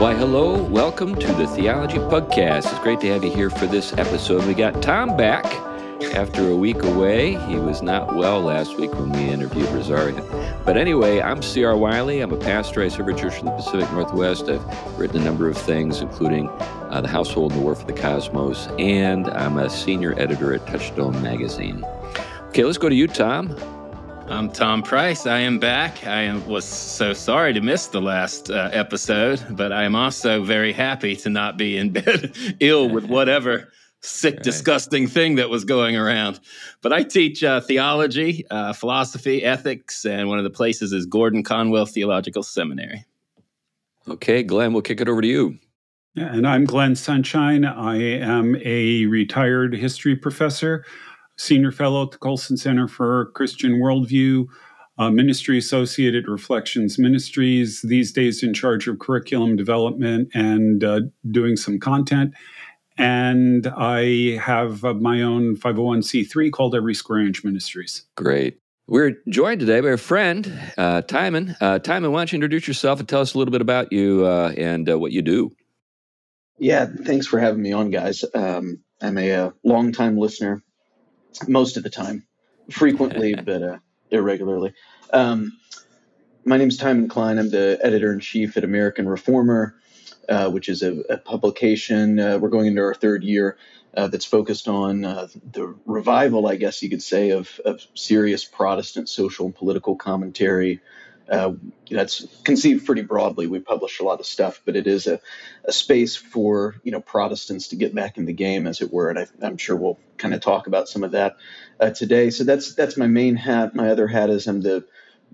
Why, hello, welcome to the Theology Pugcast. It's great to have you here for this episode. We got Tom back after a week away. He was not well last week when we interviewed Rosario. But anyway, I'm C.R. Wiley. I'm a pastor. I serve a church in the Pacific Northwest. I've written a number of things, including uh, The Household and the War for the Cosmos, and I'm a senior editor at Touchstone Magazine. Okay, let's go to you, Tom. I'm Tom Price. I am back. I am, was so sorry to miss the last uh, episode, but I am also very happy to not be in bed ill with whatever sick, right. disgusting thing that was going around. But I teach uh, theology, uh, philosophy, ethics, and one of the places is Gordon Conwell Theological Seminary. Okay, Glenn, we'll kick it over to you. And I'm Glenn Sunshine. I am a retired history professor senior fellow at the Colson Center for Christian Worldview, uh, ministry associated Reflections Ministries, these days in charge of curriculum development and uh, doing some content. And I have uh, my own 501c3 called Every Square Inch Ministries. Great. We're joined today by a friend, uh, Timon. Uh, Timon, why don't you introduce yourself and tell us a little bit about you uh, and uh, what you do? Yeah, thanks for having me on, guys. Um, I'm a, a uh, longtime listener most of the time, frequently, but uh, irregularly. Um, my name is Timon Cline. I'm the editor in chief at American Reformer, uh, which is a, a publication. Uh, we're going into our third year uh, that's focused on uh, the revival, I guess you could say, of, of serious Protestant social and political commentary uh, that's conceived pretty broadly. We publish a lot of stuff, but it is a, a space for you know Protestants to get back in the game, as it were. And I, am sure we'll kind of talk about some of that uh, today. So that's that's my main hat. My other hat is I'm the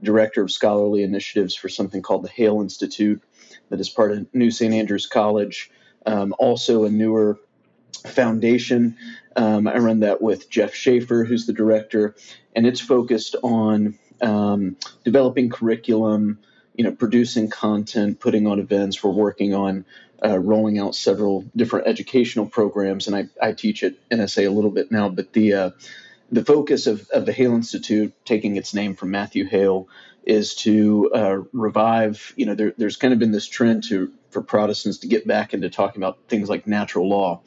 director of scholarly initiatives for something called the Hale Institute, that is part of New St. Andrews College. Um, also, a newer foundation. Um, I run that with Jeff Schaefer, who's the director, and it's focused on um, developing curriculum, you know, producing content, putting on events. We're working on uh, rolling out several different educational programs, and I, I teach at NSA a little bit now. But the uh, the focus of, of the Hale Institute, taking its name from Matthew Hale, is to uh, revive. You know, there, there's kind of been this trend to for Protestants to get back into talking about things like natural law,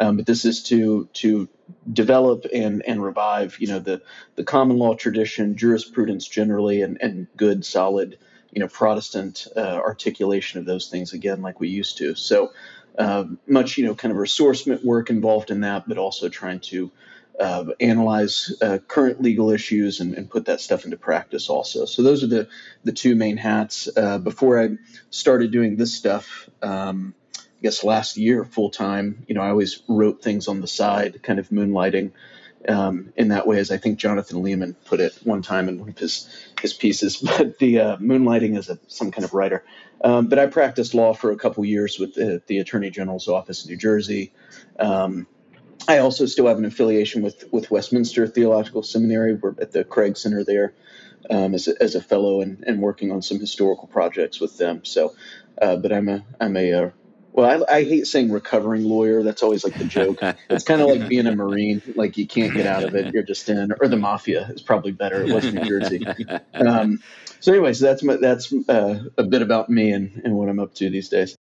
um, but this is to to develop and and revive you know the the common law tradition jurisprudence generally and and good solid you know protestant uh, articulation of those things again like we used to. So uh, much you know kind of ressourcement work involved in that but also trying to uh, analyze uh, current legal issues and, and, put that stuff into practice also. So those are the the two main hats. Uh, before i started doing this stuff um, I guess last year full time. You know, I always wrote things on the side, kind of moonlighting um, in that way, as I think Jonathan Leeman put it one time in one of his his pieces. But the uh, moonlighting as a some kind of writer. Um, but I practiced law for a couple years with the, the Attorney General's office in New Jersey. Um, I also still have an affiliation with with Westminster Theological Seminary. We're at the Craig Center there. Um, as, a, as a fellow and, and working on some historical projects with them. So, uh, but I'm a I'm a, a uh, well, I, I, hate saying recovering lawyer. That's always like the joke. it's kind of like being a Marine. Like you can't get out of it. You're just in. Or the mafia is probably better. It was New Jersey. Um, so, anyways, that's my, that's uh, a bit about me and, and what I'm up to these days.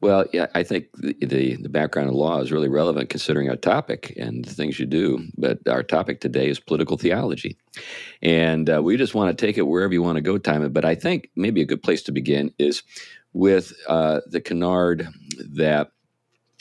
Well, yeah, I think the, the, the background of law is really relevant considering our topic and the things you do. But our topic today is political theology, and uh, we just want to take it wherever you want to go, Timon. But I think maybe a good place to begin is with uh, the canard that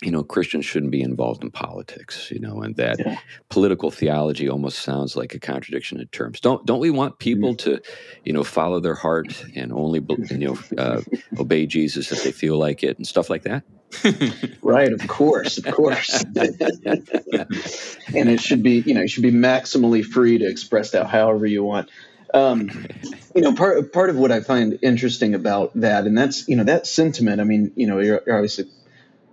you know Christians shouldn't be involved in politics, you know, and that yeah. political theology almost sounds like a contradiction in terms. Don't don't we want people mm-hmm. to, you know, follow their heart and only you know uh, obey Jesus if they feel like it and stuff like that? right, of course, of course. and it should be, you know, you should be maximally free to express that however you want. Um, you know, part part of what I find interesting about that, and that's you know that sentiment. I mean, you know, you're, you're obviously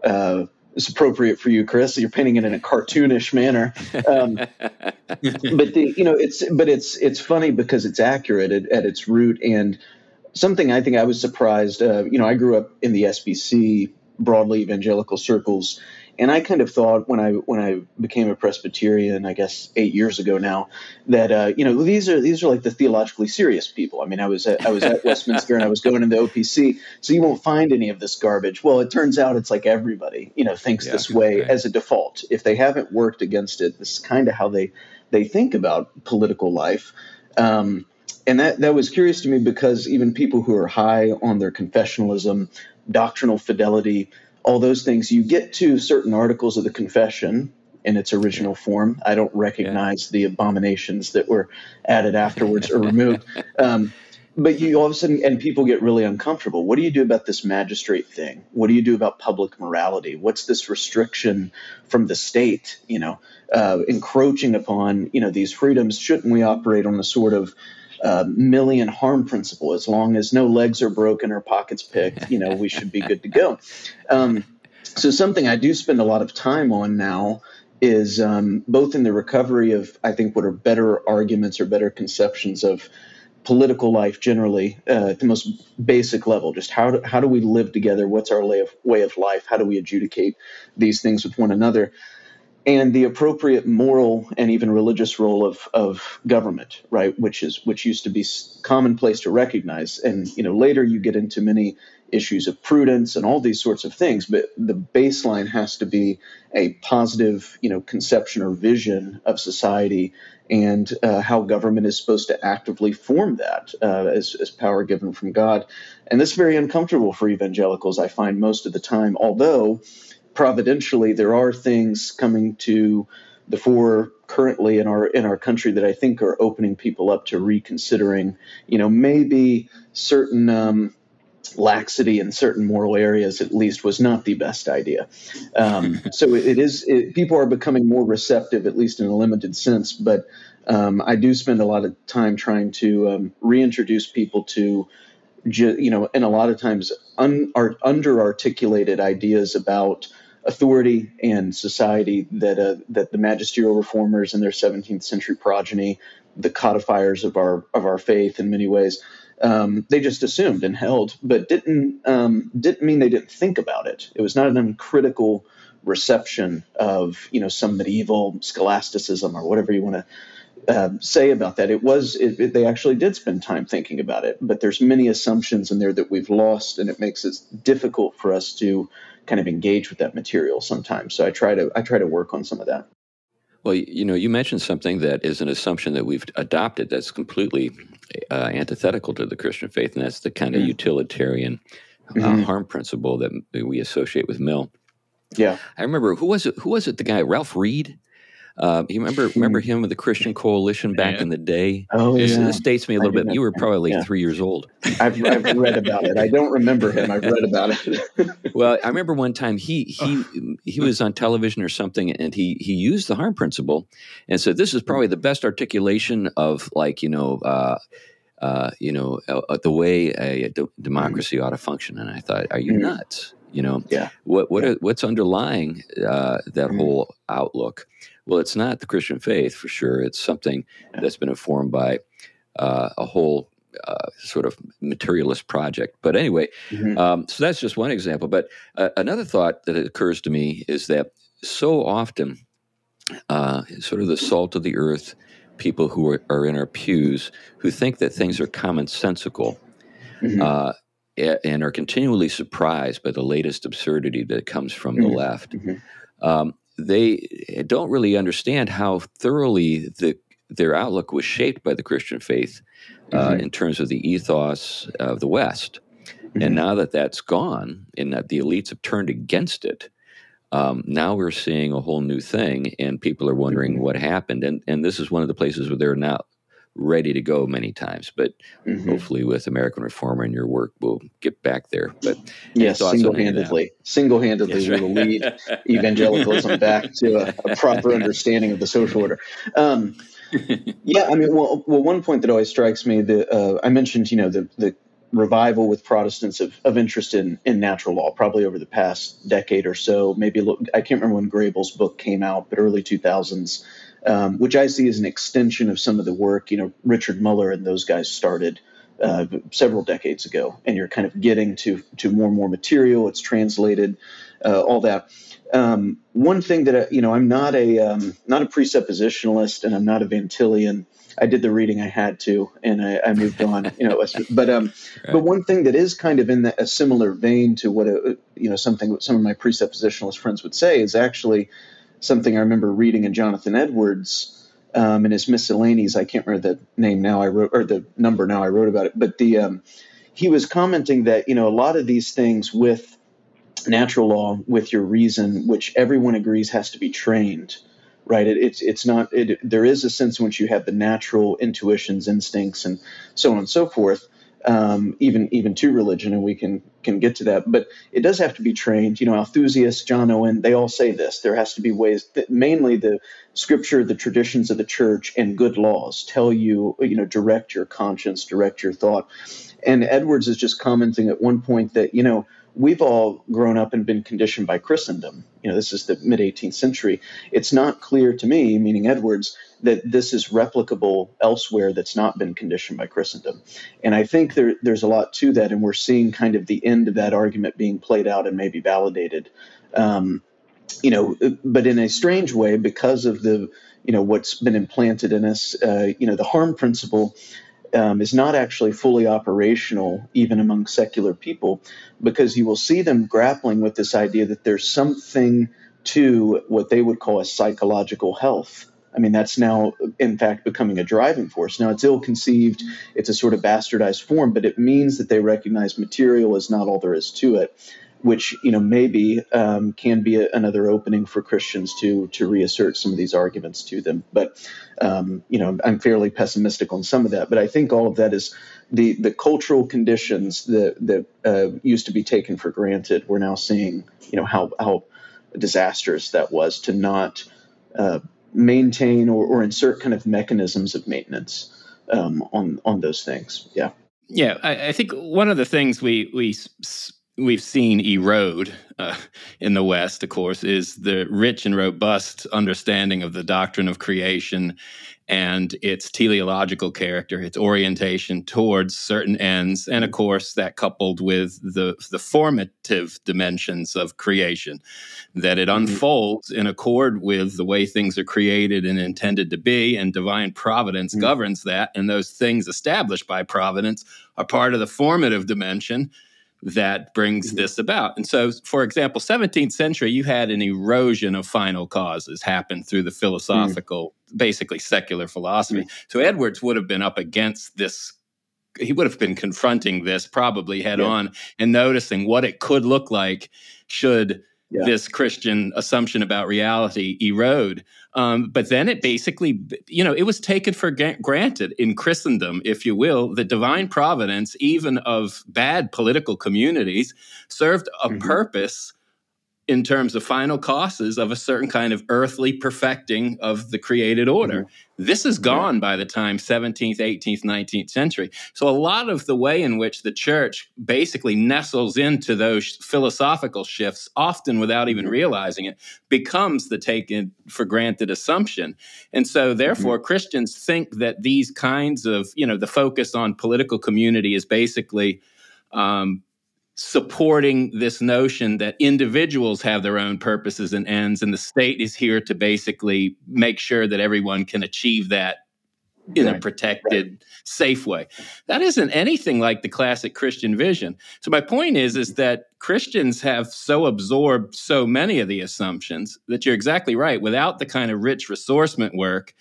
uh, it's appropriate for you, Chris. You're painting it in a cartoonish manner, um, but the, you know, it's but it's it's funny because it's accurate at, at its root, and something I think I was surprised. Uh, you know, I grew up in the SBC broadly evangelical circles, And I kind of thought when I when I became a Presbyterian, I guess eight years ago now, that uh, you know these are these are like the theologically serious people. I mean, I was at, I was at Westminster and I was going into OPC, so you won't find any of this garbage. Well, it turns out it's like everybody you know thinks yeah, this way right. as a default. If they haven't worked against it, this is kind of how they they think about political life. Um, and that, that was curious to me because even people who are high on their confessionalism, doctrinal fidelity, all those things, you get to certain articles of the confession in its original form. I don't recognize yeah. the abominations that were added afterwards or removed. Um, but you all of a sudden, and people get really uncomfortable. What do you do about this magistrate thing? What do you do about public morality? What's this restriction from the state? You know, uh, encroaching upon you know these freedoms. Shouldn't we operate on a sort of Millian harm principle. As long as no legs are broken or pockets picked, you know, we should be good to go. Um, so something I do spend a lot of time on now is um, both in the recovery of I think what are better arguments or better conceptions of political life generally uh, at the most basic level. Just how do, how do we live together? What's our of way of life? How do we adjudicate these things with one another? And the appropriate moral and even religious role of, of government, right, which is which used to be commonplace to recognize, and you know later you get into many issues of prudence and all these sorts of things, but the baseline has to be a positive, you know, conception or vision of society and uh, how government is supposed to actively form that uh, as, as power given from God, and this is very uncomfortable for evangelicals. I find most of the time, although providentially, there are things coming to the fore currently in our in our country that I think are opening people up to reconsidering. You know, maybe certain um, laxity in certain moral areas, at least, was not the best idea. Um, so it is. It, people are becoming more receptive, at least in a limited sense. But um, I do spend a lot of time trying to um, reintroduce people to. you know, and a lot of times un, under articulated ideas about authority and society that uh, that the magisterial reformers and their 17th century progeny, the codifiers of our of our faith in many ways, um, they just assumed and held, but didn't um, didn't mean they didn't think about it. It was not an uncritical reception of you know some medieval scholasticism or whatever you want to. Uh, say about that it was it, it, they actually did spend time thinking about it but there's many assumptions in there that we've lost and it makes it difficult for us to kind of engage with that material sometimes. So I try to I try to work on some of that. Well, you know, you mentioned something that is an assumption that we've adopted that's completely uh, antithetical to the Christian faith, and that's the kind of mm-hmm. utilitarian uh, mm-hmm. harm principle that we associate with Mill. Yeah, I remember who was it? Who was it? The guy Ralph Reed uh, you remember remember him with the Christian Coalition back yeah. in the day? Oh, this, yeah. This dates me a little bit. You were probably yeah. three years old. I've, I've read about it. I don't remember him. I've read about it. well, I remember one time he he he was on television or something, and he he used the harm principle, and said this is probably the best articulation of like you know. Uh, uh, you know uh, the way a, a democracy ought to function, and I thought, are you mm nuts? You know, yeah. What what are, what's underlying uh, that mm whole outlook? Well, it's not the Christian faith for sure. It's something that's been informed by uh, a whole uh, sort of materialist project. But anyway, mm-hmm. um, so that's just one example. But uh, another thought that occurs to me is that so often, uh, sort of the salt of the earth, people who are, are, in our pews who think that things are commonsensical. Mm-hmm. Uh, and are continually surprised by the latest absurdity that comes from mm-hmm. the left. Mm-hmm. Um, they don't really understand how thoroughly the their outlook was shaped by the Christian faith uh, mm-hmm. in terms of the ethos of the West. Mm-hmm. And now that that's gone, and that the elites have turned against it, um, now we're seeing a whole new thing, and people are wondering mm-hmm. what happened. And and this is one of the places where they're now ready to go many times. But mm-hmm. hopefully, with American Reformer and your work, we'll get back there. But yes, single-handedly, single-handedly, we will lead evangelicalism back to a, a, proper understanding of the social order. Um, yeah, I mean, well, well, one point that always strikes me that uh, I mentioned, you know, the the revival with Protestants of, of interest in, in natural law, probably over the past decade or so. Maybe look, I can't remember when Grabill's book came out, but early 2000s um, which I see as an extension of some of the work you know Richard Muller and those guys started uh, several decades ago, and you're kind of getting to to more and more material. It's translated, uh, all that. Um, one thing that uh, you know, I'm not a um, not a presuppositionalist, and I'm not a Van Tillian. I did the reading I had to, and I, I moved on. You know, but um, right. but one thing that is kind of in the, a similar vein to what a, you know something some of my presuppositionalist friends would say is actually something I remember reading in Jonathan Edwards um, in his miscellanies. I can't remember the name now. I wrote or the number now. I wrote about it, but the um, he was commenting that you know a lot of these things with natural law, with your reason, which everyone agrees has to be trained, right? It, it's it's not. It, there is a sense in which you have the natural intuitions, instincts, and so on and so forth um, even even to religion, and we can can get to that. But it does have to be trained. You know, Althusius, John Owen, they all say this. There has to be ways that mainly the scripture, the traditions of the church, and good laws tell you, you know, direct your conscience, direct your thought. And Edwards is just commenting at one point that you know we've all grown up and been conditioned by Christendom. You know, this is the mid 18th century. It's not clear to me, meaning Edwards, that this is replicable elsewhere that's not been conditioned by Christendom. And I think there, there's a lot to that, and we're seeing kind of the end of that argument being played out and maybe validated. Um, you know, but in a strange way, because of the, you know, what's been implanted in us, uh, you know, the harm principle um, is not actually fully operational even among secular people because you will see them grappling with this idea that there's something to what they would call a psychological health. I mean, that's now, in fact, becoming a driving force. Now, it's ill conceived, it's a sort of bastardized form, but it means that they recognize material is not all there is to it which you know maybe um, can be a, another opening for Christians to to reassert some of these arguments to them. But um, you know, I'm fairly pessimistic on some of that. But I think all of that is the the cultural conditions that that uh, used to be taken for granted. We're now seeing you know how how disastrous that was to not uh, maintain or, or insert kind of mechanisms of maintenance um, on on those things. Yeah. Yeah, I, I think one of the things we we we've seen erode uh, in the West, of course, is the rich and robust understanding of the doctrine of creation and its teleological character, its orientation towards certain ends, and of course, that coupled with the, the formative dimensions of creation, that it mm-hmm. unfolds in accord with the way things are created and intended to be, and divine providence mm-hmm. governs that, and those things established by providence are part of the formative dimension that brings mm-hmm. this about. And so, for example, 17th century, you had an erosion of final causes happen through the philosophical, mm. basically secular philosophy. Mm. So Edwards would have been up against this. He would have been confronting this probably head yeah. on and noticing what it could look like should yeah. this Christian assumption about reality erode. Um, but then it basically, you know, it was taken for granted in Christendom, if you will, that divine providence, even of bad political communities, served a mm-hmm. purpose in terms of final causes of a certain kind of earthly perfecting of the created order. Mm-hmm. This is gone yeah. by the time 17th, 18th, 19th century. So a lot of the way in which the church basically nestles into those philosophical shifts, often without even mm-hmm. realizing it, becomes the taken for granted assumption. And so therefore mm-hmm. Christians think that these kinds of, you know, the focus on political community is basically um, supporting this notion that individuals have their own purposes and ends, and the state is here to basically make sure that everyone can achieve that in right. a protected, right. safe way. That isn't anything like the classic Christian vision. So my point is, is that Christians have so absorbed so many of the assumptions that you're exactly right. Without the kind of rich ressourcement work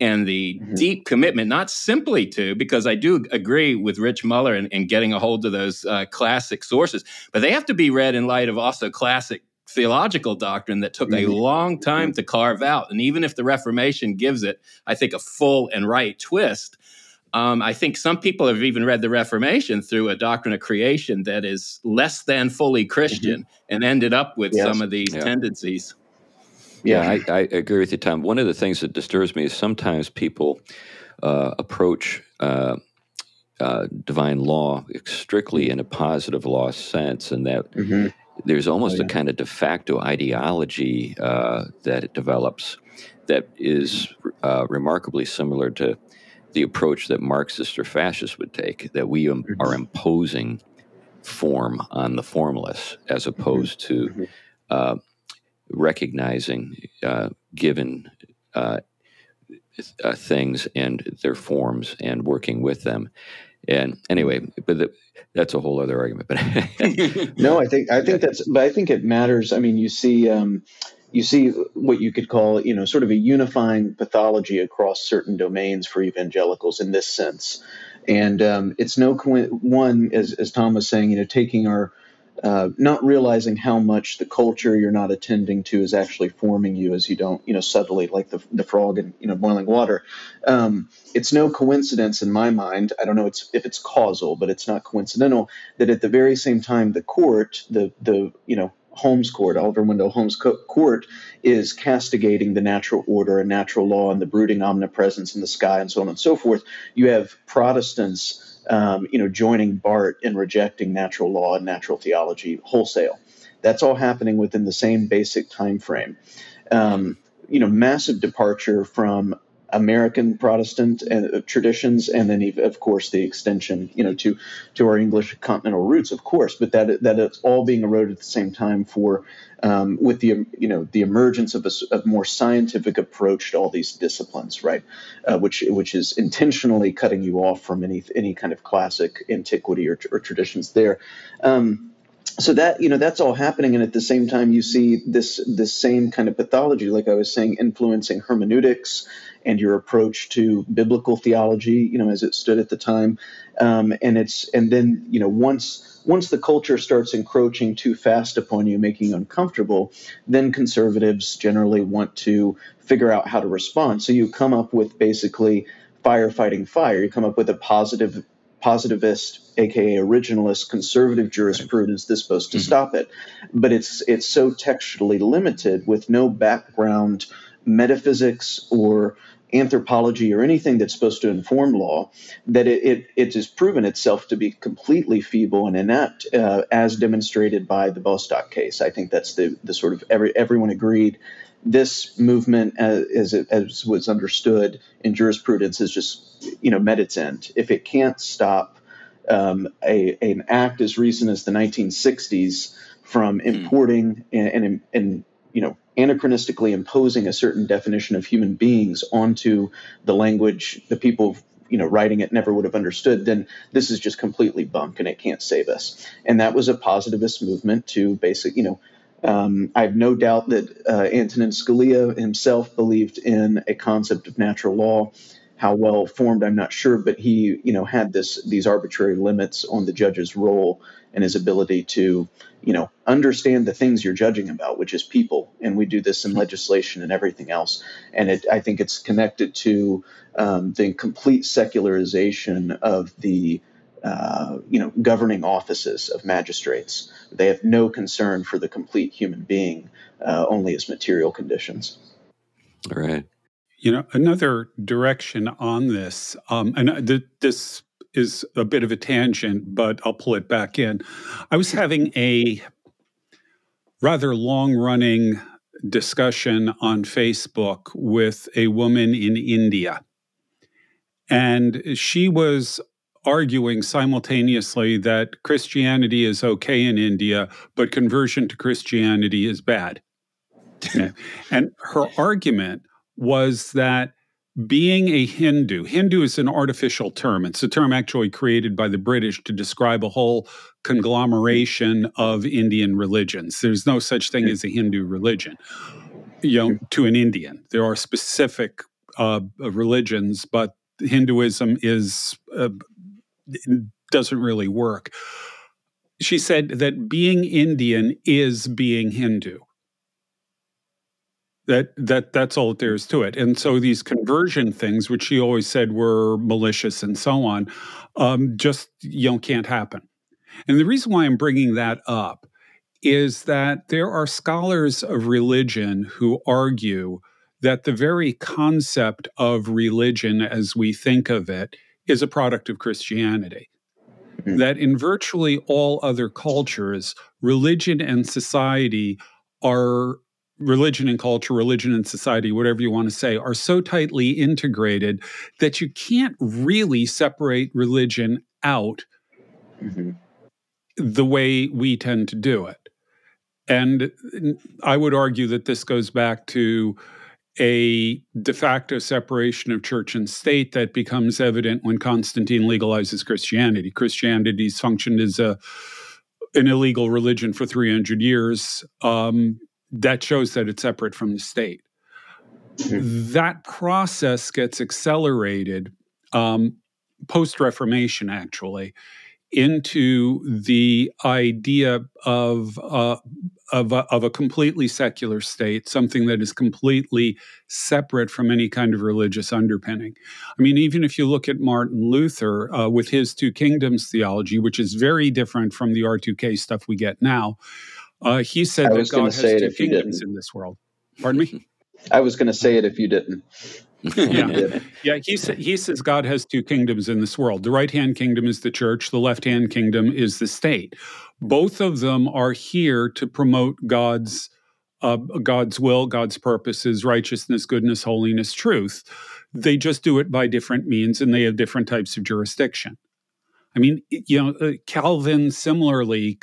and the mm-hmm. deep commitment, not simply to, because I do agree with Rich Muller in, in getting a hold of those uh, classic sources, but they have to be read in light of also classic theological doctrine that took mm-hmm. a long time mm-hmm. to carve out. And even if the Reformation gives it, I think, a full and right twist, um, I think some people have even read the Reformation through a doctrine of creation that is less than fully Christian mm-hmm. and ended up with yes. some of these yeah. tendencies. Yeah, I, I, agree with you, Tom. One of the things that disturbs me is sometimes people uh, approach uh, uh, divine law strictly in a positive law sense, and that mm-hmm. there's almost oh, yeah. a kind of de facto ideology uh, that it develops that is uh, remarkably similar to the approach that Marxists or fascists would take, that we um, mm-hmm. are imposing form on the formless as mm-hmm. opposed to mm-hmm. uh, recognizing uh, given uh, uh, things and their forms and working with them. And anyway, but the, that's a whole other argument. But no, I think I think that's. But I think it matters. I mean, you see. Um, you see what you could call, you know, sort of a unifying pathology across certain domains for evangelicals in this sense. And um, it's no one, as, as Tom was saying, you know, taking our uh, not realizing how much the culture you're not attending to is actually forming you as you don't, you know, subtly like the, the frog in, you know, boiling water. Um, it's no coincidence in my mind. I don't know it's, if it's causal, but it's not coincidental that at the very same time the court, the, the, you know, Holmes Court, Oliver Wendell Holmes Court, is castigating the natural order and natural law and the brooding omnipresence in the sky and so on and so forth. You have Protestants, um, you know, joining Barth in rejecting natural law and natural theology wholesale. That's all happening within the same basic time frame. Um, you know, massive departure from American Protestant uh, traditions, and then of course the extension, you know, to to our English continental roots, of course. But that that it's all being eroded at the same time for um, with the you know the emergence of a, a, more scientific approach to all these disciplines, right? Uh, which which is intentionally cutting you off from any any kind of classic antiquity or, or traditions there. Um, so that you know that's all happening and at the same time you see this this same kind of pathology like i was saying influencing hermeneutics and your approach to biblical theology you know as it stood at the time um, and it's and then you know once once the culture starts encroaching too fast upon you making you uncomfortable then conservatives generally want to figure out how to respond so you come up with basically firefighting fire you come up with a positive positivist, aka originalist, conservative jurisprudence that's supposed to mm-hmm. stop it. But it's it's so textually limited with no background metaphysics or anthropology or anything that's supposed to inform law that it, it, it has proven itself to be completely feeble and inept uh, as demonstrated by the Bostock case. I think that's the, the sort of every, everyone agreed this movement as, as, it, as was understood in jurisprudence has just you know met its end. If it can't stop um, a, an act as recent as the 1960s from hmm. importing and, and, and you know anachronistically imposing a certain definition of human beings onto the language the people you know writing it never would have understood then this is just completely bunk and it can't save us and that was a positivist movement to basic you know um, I have no doubt that uh, Antonin Scalia himself believed in a concept of natural law. How well formed, I'm not sure, but he, you know, had this these arbitrary limits on the judge's role and his ability to, you know, understand the things you're judging about, which is people. And we do this in legislation and everything else. And it, I think it's connected to um, the complete secularization of the uh, you know, governing offices of magistrates. They have no concern for the complete human being, uh, only as material conditions. All right. You know, another direction on this, um, and th- this is a bit of a tangent, but I'll pull it back in. I was having a rather long running discussion on Facebook with a woman in India. And she was arguing simultaneously that Christianity is okay in India, but conversion to Christianity is bad. and her argument was that being a Hindu, Hindu is an artificial term. It's a term actually created by the British to describe a whole conglomeration of Indian religions. There's no such thing as a Hindu religion, you know, to an Indian. There are specific uh, religions, but Hinduism is uh, doesn't really work. She said that being Indian is being Hindu. That that that's all there is to it. And so these conversion things, which she always said were malicious and so on, um, just you know can't happen. And the reason why I'm bringing that up is that there are scholars of religion who argue that the very concept of religion as we think of it is a product of Christianity. Mm-hmm. That in virtually all other cultures, religion and society are religion and culture, religion and society, whatever you want to say, are so tightly integrated that you can't really separate religion out mm-hmm. the way we tend to do it. And I would argue that this goes back to a de facto separation of church and state that becomes evident when Constantine legalizes Christianity. Christianity's functioned as a an illegal religion for 300 years. Um, that shows that it's separate from the state. Mm-hmm. That process gets accelerated um, post Reformation, actually, into the idea of uh, of a, of a completely secular state, something that is completely separate from any kind of religious underpinning. I mean, even if you look at Martin Luther uh, with his two kingdoms theology, which is very different from the R2K stuff we get now, uh, he said that God has two kingdoms in this world. Pardon me? I was going to say it if you didn't. yeah, yeah. He, sa- he says God has two kingdoms in this world. The right hand kingdom is the church. The left hand kingdom is the state. Both of them are here to promote God's uh, God's will, God's purposes, righteousness, goodness, holiness, truth. They just do it by different means, and they have different types of jurisdiction. I mean, you know, uh, Calvin similarly,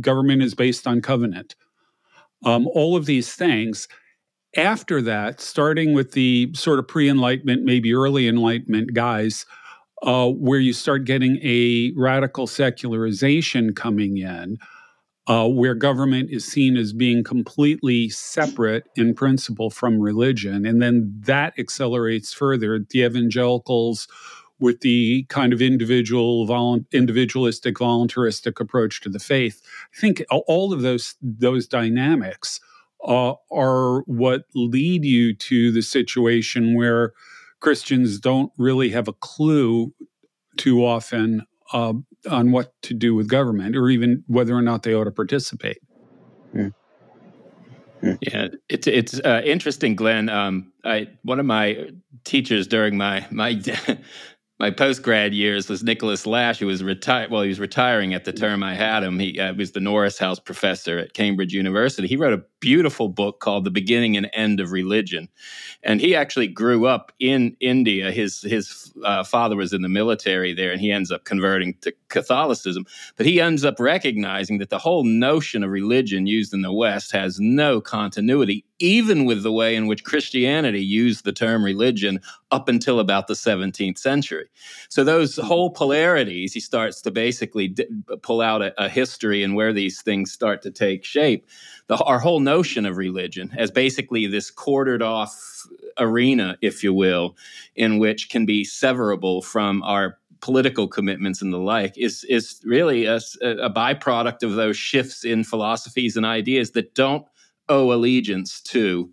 government is based on covenant. Um, all of these things. After that, starting with the sort of pre Enlightenment, maybe early Enlightenment guys, uh, where you start getting a radical secularization coming in, uh, where government is seen as being completely separate in principle from religion. And then that accelerates further. The evangelicals, with the kind of individual, volu- individualistic, voluntaristic approach to the faith, I think all of those those dynamics uh, are what lead you to the situation where Christians don't really have a clue too often uh, on what to do with government or even whether or not they ought to participate. Mm. Yeah, it's it's uh, interesting, Glenn. Um, I one of my teachers during my my my post grad years was Nicholas Lash, who was retired. Well, he was retiring at the term I had him. He uh, was the Norris-Hulse professor at Cambridge University. He wrote a beautiful book called The Beginning and End of Religion, and he actually grew up in India. His his uh, father was in the military there, and he ends up converting to Catholicism. But he ends up recognizing that the whole notion of religion used in the West has no continuity even with the way in which Christianity used the term religion up until about the 17th century. So, those mm-hmm. whole polarities, he starts to basically d- pull out a, a, history and where these things start to take shape. The, our whole notion of religion as basically this quartered off arena, if you will, in which can be severable from our political commitments and the like is is really a, a byproduct of those shifts in philosophies and ideas that don't owe allegiance to.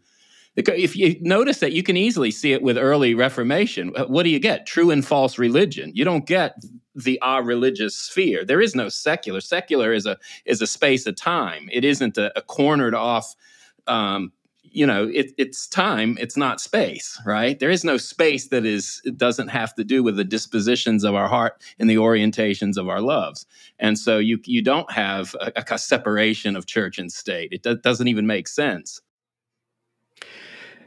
If you notice that, you can easily see it with early Reformation. Uh, what do you get? True and false religion. You don't get the a religious sphere. There is no secular. Secular is a is a space of time. It isn't a, a cornered off um, you know it, it's time it's not space right there is no space that is doesn't have to do with the dispositions of our heart and the orientations of our loves and so you you don't have a, a separation of church and state it do, doesn't even make sense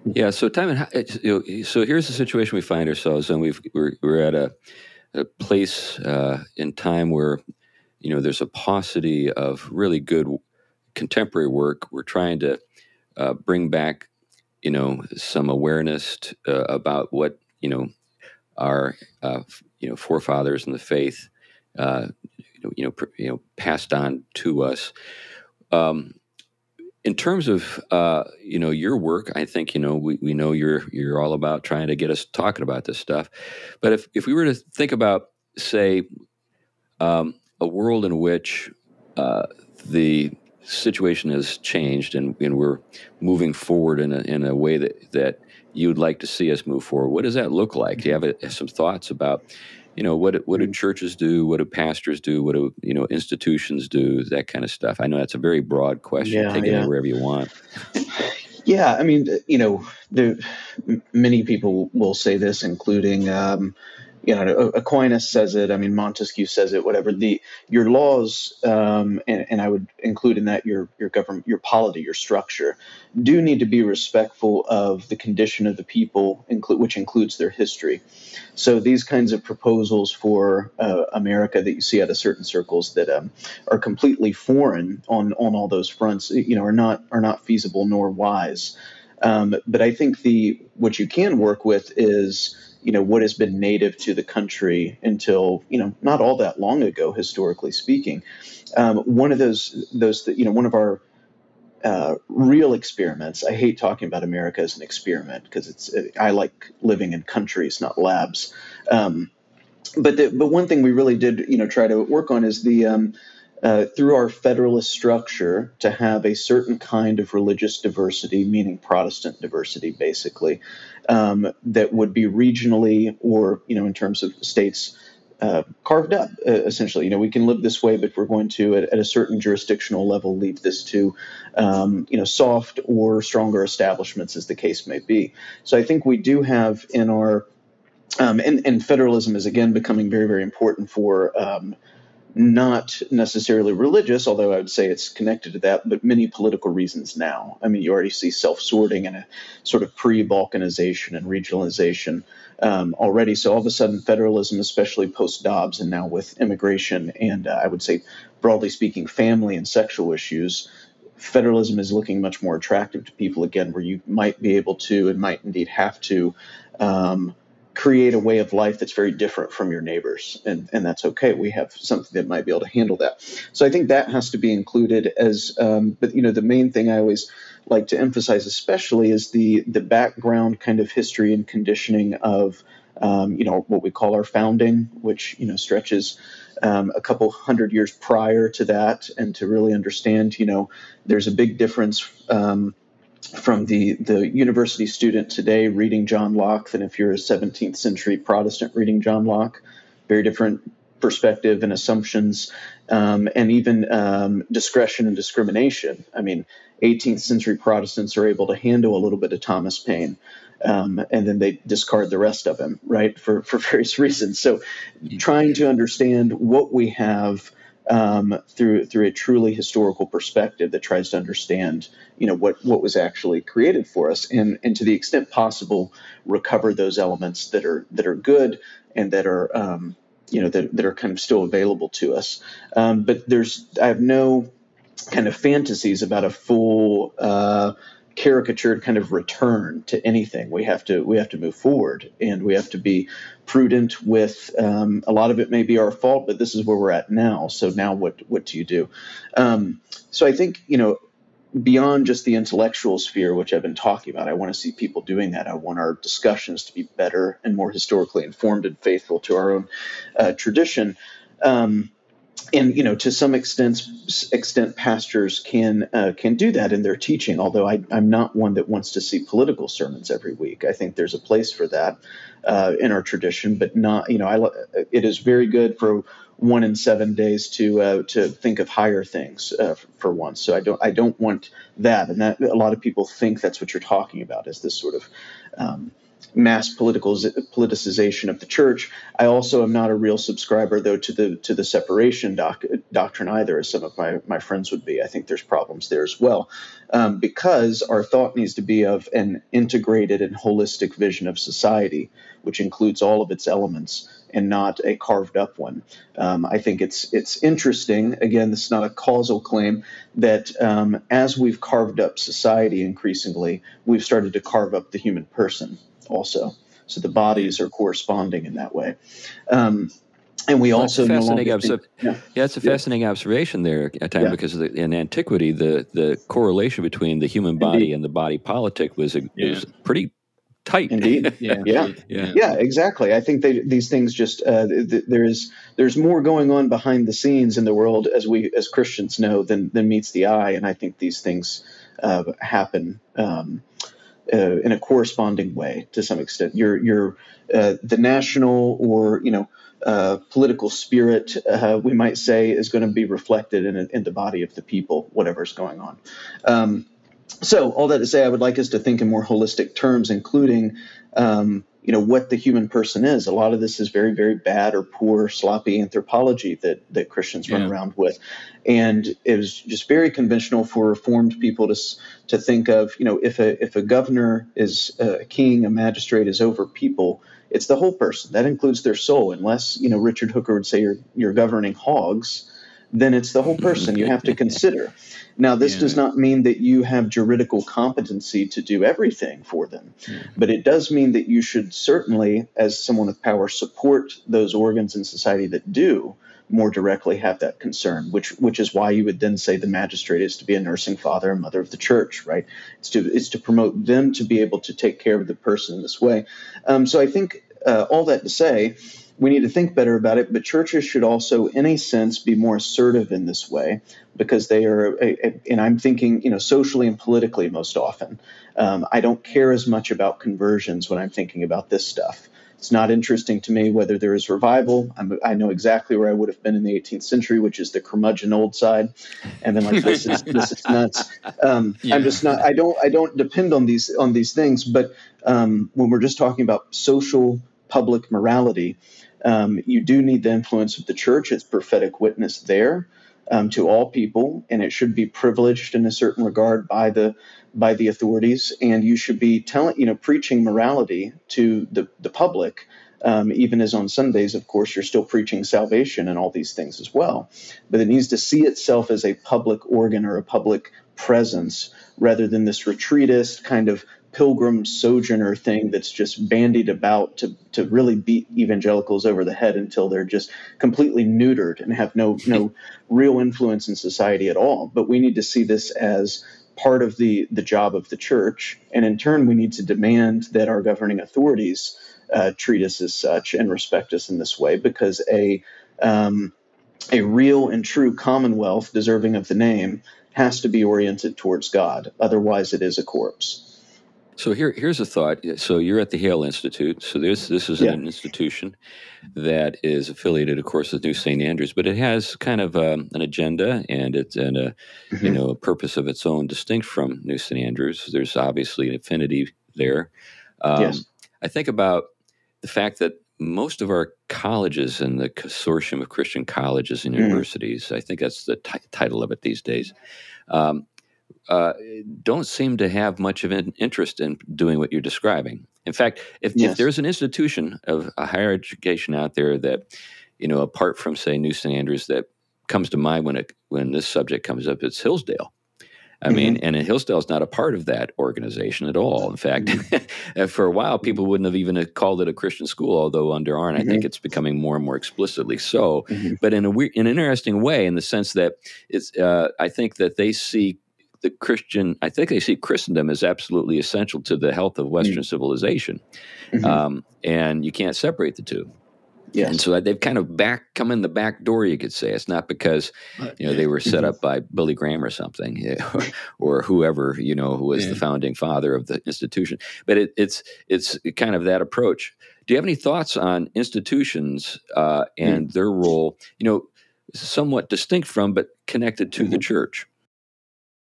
yeah so time and you know, so here's the situation we find ourselves in we've we're, we're at a, a place uh, in time where you know there's a paucity of really good contemporary work we're trying to uh, bring back, you know, some awareness to, uh, about what you know our uh, you know forefathers in the faith, uh, you know, you know, pr- you know, passed on to us. Um, in terms of uh, you know your work, I think you know we, we know you're you're all about trying to get us talking about this stuff. But if if we were to think about say um, a world in which uh, the situation has changed and, and we're moving forward in a, in a way that, that you'd like to see us move forward. What does that look like? Do you have a, some thoughts about, you know, what what do mm-hmm. churches do? What do pastors do? What do you know institutions do? That kind of stuff. I know that's a very broad question. Yeah, Take yeah. it wherever you want. Yeah, I mean, you know, there, many people will say this, including um, you know, Aquinas says it. I mean, Montesquieu says it. Whatever the your laws, um, and, and I would include in that your your government, your polity, your structure, do need to be respectful of the condition of the people, inclu- which includes their history. So these kinds of proposals for uh, America that you see out of certain circles that um, are completely foreign on on all those fronts, you know, are not are not feasible nor wise. Um, but I think the what you can work with is you know what has been native to the country until you know not all that long ago historically speaking. Um, one of those those you know one of our uh, real experiments i hate talking about america as an experiment because it's i like living in countries not labs. Um, but the, but one thing we really did you know try to work on is the um, uh, through our federalist structure to have a certain kind of religious diversity, meaning Protestant diversity, basically, um, that would be regionally or, you know, in terms of states. Uh, carved up uh, essentially you know we can live this way but we're going to at, at a certain jurisdictional level leave this to um, you know soft or stronger establishments as the case may be so i think we do have in our um, and, and federalism is again becoming very very important for um, not necessarily religious, although I would say it's connected to that, but many political reasons now. I mean, you already see self sorting and a sort of pre Balkanization and regionalization um, already. So all of a sudden, federalism, especially post Dobbs and now with immigration and uh, I would say, broadly speaking, family and sexual issues, federalism is looking much more attractive to people again, where you might be able to and might indeed have to. Um, create a way of life that's very different from your neighbors and and that's okay. We have something that might be able to handle that. So i think that has to be included as um, but you know the main thing i always like to emphasize especially is the the background kind of history and conditioning of um, you know what we call our founding which you know stretches um, a couple hundred years prior to that and to really understand you know there's a big difference um, from the, the university student today reading John Locke than if you're a 17th century Protestant reading John Locke. Very different perspective and assumptions, um, and even um, discretion and discrimination. I mean, 18th century Protestants are able to handle a little bit of Thomas Paine. Um, and then they discard the rest of him, right, for, for various reasons. So, trying to understand what we have um, through through a truly historical perspective that tries to understand you know what what was actually created for us and and to the extent possible recover those elements that are that are good and that are um, you know that, that are kind of still available to us. Um, but there's I have no kind of fantasies about a full uh, caricatured kind of return to anything. We have to we have to move forward, and we have to be prudent with. Um, a lot of it may be our fault, but this is where we're at now. So now, what what do you do? Um, so I think you know. Beyond just the intellectual sphere, which I've been talking about, I want to see people doing that. I want our discussions to be better and more historically informed and faithful to our own uh, tradition. Um, and you know to some extent extent pastors can uh, can do that in their teaching although I, am not one that wants to see political sermons every week. I think there's a place for that uh, in our tradition but not you know I, it is very good for one in seven days to uh, to think of higher things uh, for once. So i don't i don't want that. And that a lot of people think that's what you're talking about is this sort of um, mass political politicization of the church. I also am not a real subscriber, though, to the to the separation doc, doctrine either, as some of my, my friends would be. I think there's problems there as well, um, because our thought needs to be of an integrated and holistic vision of society, which includes all of its elements and not a carved up one. Um, I think it's it's interesting. Again, this is not a causal claim that um, as we've carved up society increasingly, we've started to carve up the human person also. So the bodies are corresponding in that way. Um, and we well, also fascinating no think, yeah. yeah. it's a fascinating yeah. observation there at time yeah. because the, in antiquity the the correlation between the human body Indeed. and the body politic was a, was pretty tight. Indeed, yeah. yeah, yeah, yeah, exactly. I think they, these things just uh, th- there is there's more going on behind the scenes in the world as we as Christians know than than meets the eye, and I think these things uh, happen. Um, uh, in a corresponding way to some extent. Your your uh, the national or you know uh, political spirit, uh, we might say, is going to be reflected in, in the body of the people, whatever's going on. Um, so all that to say, I would like us to think in more holistic terms, including um, you know what the human person is. A lot of this is very, very bad or poor, sloppy anthropology that that Christians run around with, and it was just very conventional for Reformed people to to think of you know if a if a governor is uh, a king, a magistrate is over people, it's the whole person that includes their soul. Unless you know Richard Hooker would say you're you're governing hogs, then it's the whole mm-hmm. person you have to consider. Now, this yeah. does not mean that you have juridical competency to do everything for them, yeah. but it does mean that you should certainly, as someone with power, support those organs in society that do more directly have that concern, which which is why you would then say the magistrate is to be a nursing father and mother of the church, right? It's to it's to promote them to be able to take care of the person in this way. Um, so I think uh, all that to say, we need to think better about it, but churches should also, in a sense, be more assertive in this way because they are, and I'm thinking, you know, socially and politically most often. Um, I don't care as much about conversions when I'm thinking about this stuff. It's not interesting to me whether there is revival. I'm, i know exactly where I would have been in the 18th century, which is the curmudgeon old side, and then like this is this is nuts. Um, yeah. I'm just not. I don't. I don't depend on these on these things. But um, when we're just talking about social public morality, um, you do need the influence of the church It's prophetic witness there um, to all people, and it should be privileged in a certain regard by the by the authorities. And you should be telling, you know, preaching morality to the the public. Um, even as on Sundays, of course, you're still preaching salvation and all these things as well. But it needs to see itself as a public organ or a public presence rather than this retreatist kind of pilgrim sojourner thing that's just bandied about to, to really beat evangelicals over the head until they're just completely neutered and have no no real influence in society at all. But we need to see this as part of the the job of the church, and in turn, we need to demand that our governing authorities uh, treat us as such and respect us in this way, because a um, a real and true commonwealth deserving of the name has to be oriented towards God. Otherwise, it is a corpse. So here, here's a thought. So you're at the Hale Institute. So this this is yeah. an institution that is affiliated, of course, with New St. Andrews, but it has kind of um, an agenda and it's and a mm-hmm. you know a purpose of its own, distinct from New St. Andrews. There's obviously an affinity there. Um, yes. I think about the fact that most of our colleges and the consortium of Christian colleges and mm. universities, I think that's the t- title of it these days, um, uh, don't seem to have much of an interest in doing what you're describing. In fact, if, yes. if there's an institution of a higher education out there that, you know, apart from say New St. Andrews, that comes to mind when it when this subject comes up, it's Hillsdale. I mm-hmm. mean, and Hillsdale is not a part of that organization at all. In fact, mm-hmm. for a while, people wouldn't have even called it a Christian school. Although under Arnn, mm-hmm. I think mm-hmm. it's becoming more and more explicitly so. Mm-hmm. But in a weird, in an interesting way, in the sense that it's, uh, I think that they see the Christian, I think they see Christendom as absolutely essential to the health of Western mm-hmm. civilization, mm-hmm. Um, and you can't separate the two. Yes. And so they've kind of back come in the back door, you could say. It's not because you know they were set mm-hmm. up by Billy Graham or something, or, or whoever you know who was yeah. the founding father of the institution. But it, it's it's kind of that approach. Do you have any thoughts on institutions uh, and mm. their role? You know, somewhat distinct from, but connected to mm-hmm. the church.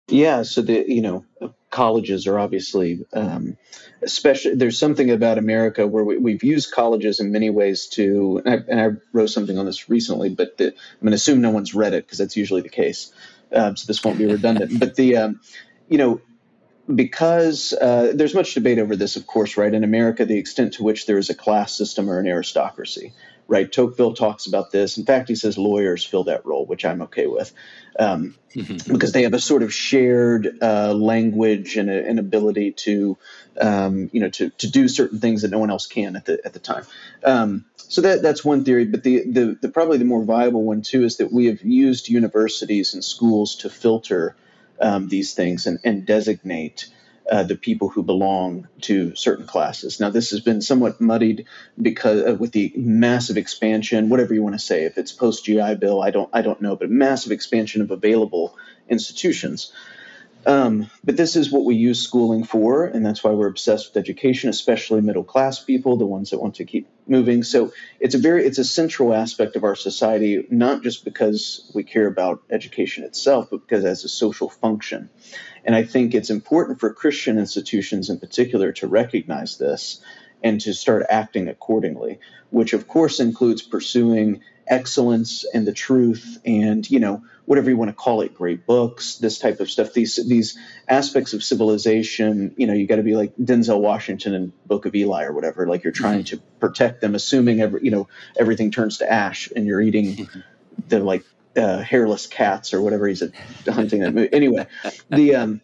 Yeah, so the you know colleges are obviously um, especially there's something about America where we, have used colleges in many ways to and I, and I, wrote something on this recently, but the, I'm going to assume no one's read it because that's usually the case, um, so this won't be redundant. but the um, you know because uh, there's much debate over this, of course, right? In America, the extent to which there is a class system or an aristocracy, right? Tocqueville talks about this. In fact, he says lawyers fill that role, which I'm okay with, um, mm-hmm. because they have a sort of shared uh, language and a, an ability to, um, you know, to, to do certain things that no one else can at the at the time. Um, so that that's one theory, but the, the the probably the more viable one too is that we have used universities and schools to filter um, these things and, and designate uh, the people who belong to certain classes. Now, this has been somewhat muddied because uh, with the massive expansion, whatever you want to say, if it's post GI Bill, I don't, I don't know, but massive expansion of available institutions. Um, but this is what we use schooling for, and that's why we're obsessed with education, especially middle class people, the ones that want to keep moving. So it's a very it's a central aspect of our society, not just because we care about education itself, but because as a social function. And I think it's important for Christian institutions in particular to recognize this and to start acting accordingly, which of course includes pursuing excellence and the truth and you know whatever you want to call it great books this type of stuff. These these aspects of civilization you know you got to be like denzel washington in book of eli or whatever like you're trying mm-hmm. to protect them assuming every you know everything turns to ash and you're eating the like uh, hairless cats or whatever he's hunting that movie anyway the um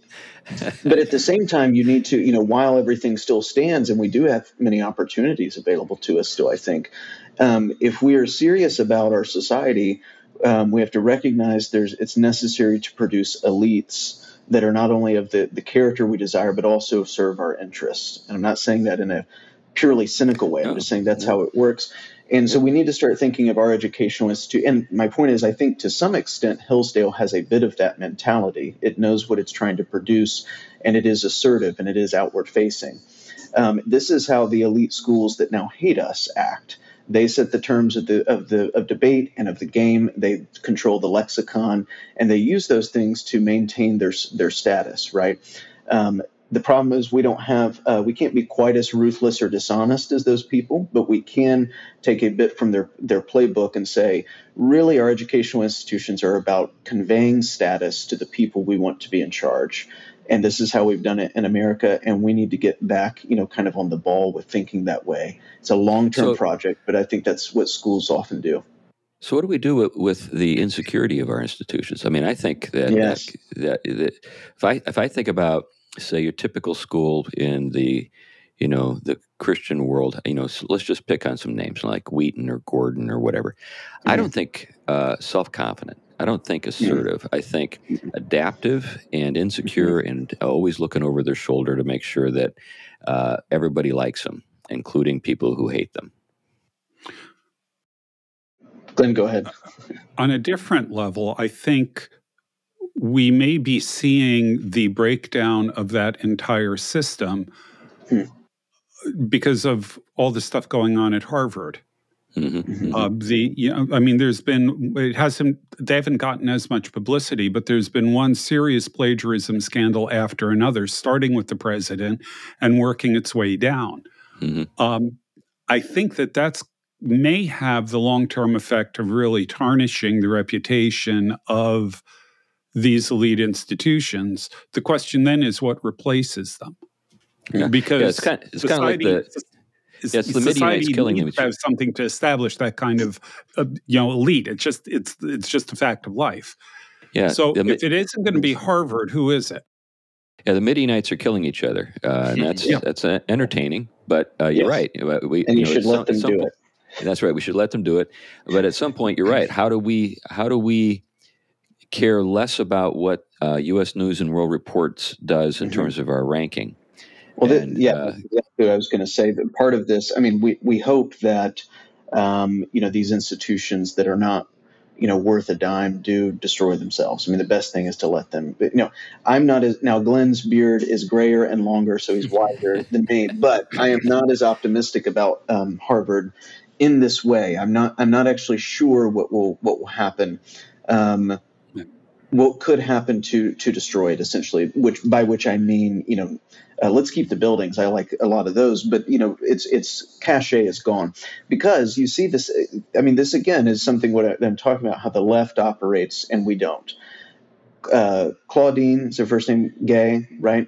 but at the same time you need to you know while everything still stands and we do have many opportunities available to us still i think um, if we are serious about our society, um, we have to recognize there's it's necessary to produce elites that are not only of the, the character we desire, but also serve our interests. And I'm not saying that in a purely cynical way. I'm just saying that's how it works. And so we need to start thinking of our educational institute. And my point is, I think to some extent, Hillsdale has a bit of that mentality. It knows what it's trying to produce, and it is assertive and it is outward facing. Um, this is how the elite schools that now hate us act. They set the terms of the of the of debate and of the game. They control the lexicon, and they use those things to maintain their their status. Right. Um, the problem is we don't have uh, we can't be quite as ruthless or dishonest as those people, but we can take a bit from their their playbook and say, really, our educational institutions are about conveying status to the people we want to be in charge and this is how we've done it in America, and we need to get back, you know, kind of on the ball with thinking that way. It's a long-term so, project, but I think that's what schools often do. So, what do we do with, with the insecurity of our institutions? I mean, I think that, yes. that, that, that if I if I think about, say, your typical school in the you know the Christian world, you know, so let's just pick on some names like Wheaton or Gordon or whatever. Mm-hmm. I don't think uh, self confident I don't think assertive. Mm-hmm. I think adaptive and insecure mm-hmm. and always looking over their shoulder to make sure that uh, everybody likes them, including people who hate them. Glenn, go ahead. On a different level, I think we may be seeing the breakdown of that entire system hmm. because of all the stuff going on at Harvard. Mm-hmm. Uh, the you know, I mean, there's been it hasn't they haven't gotten as much publicity, but there's been one serious plagiarism scandal after another, starting with the president and working its way down. Mm-hmm. Um, I think that that's may have the long term effect of really tarnishing the reputation of these elite institutions. The question then is what replaces them. Yeah. Because yeah, it's kind of, it's kind of like the Yes, the Midianites killing him. Have something to establish that kind of, uh, you know, elite. It's just it's it's just a fact of life. Yeah. So the, if it isn't going to be Harvard, who is it? Yeah, the Midianites are killing each other, uh, and that's yeah. that's uh, entertaining. But uh, you're yes. right. We, and you, you know, should let some, them do point, it. That's right. We should let them do it. But at some point, you're right. How do we how do we care less about what U.S. Uh, News and World Reports does in mm-hmm. terms of our ranking? Well, and, yeah, uh, exactly I was going to say. That part of this, I mean, we, we hope that, um, you know, these institutions that are not, you know, worth a dime do destroy themselves. I mean, the best thing is to let them, you know, I'm not as, now Glenn's beard is grayer and longer, so he's wider than me, but I am not as optimistic about um, Harvard in this way. I'm not, I'm not actually sure what will, what will happen. Um, what could happen to to destroy it essentially which by which i mean you know uh, let's keep the buildings. I like a lot of those but you know it's it's cachet is gone. Because you see this i mean this again is something what i'm talking about how the left operates and we don't. Uh, claudine is her first name gay right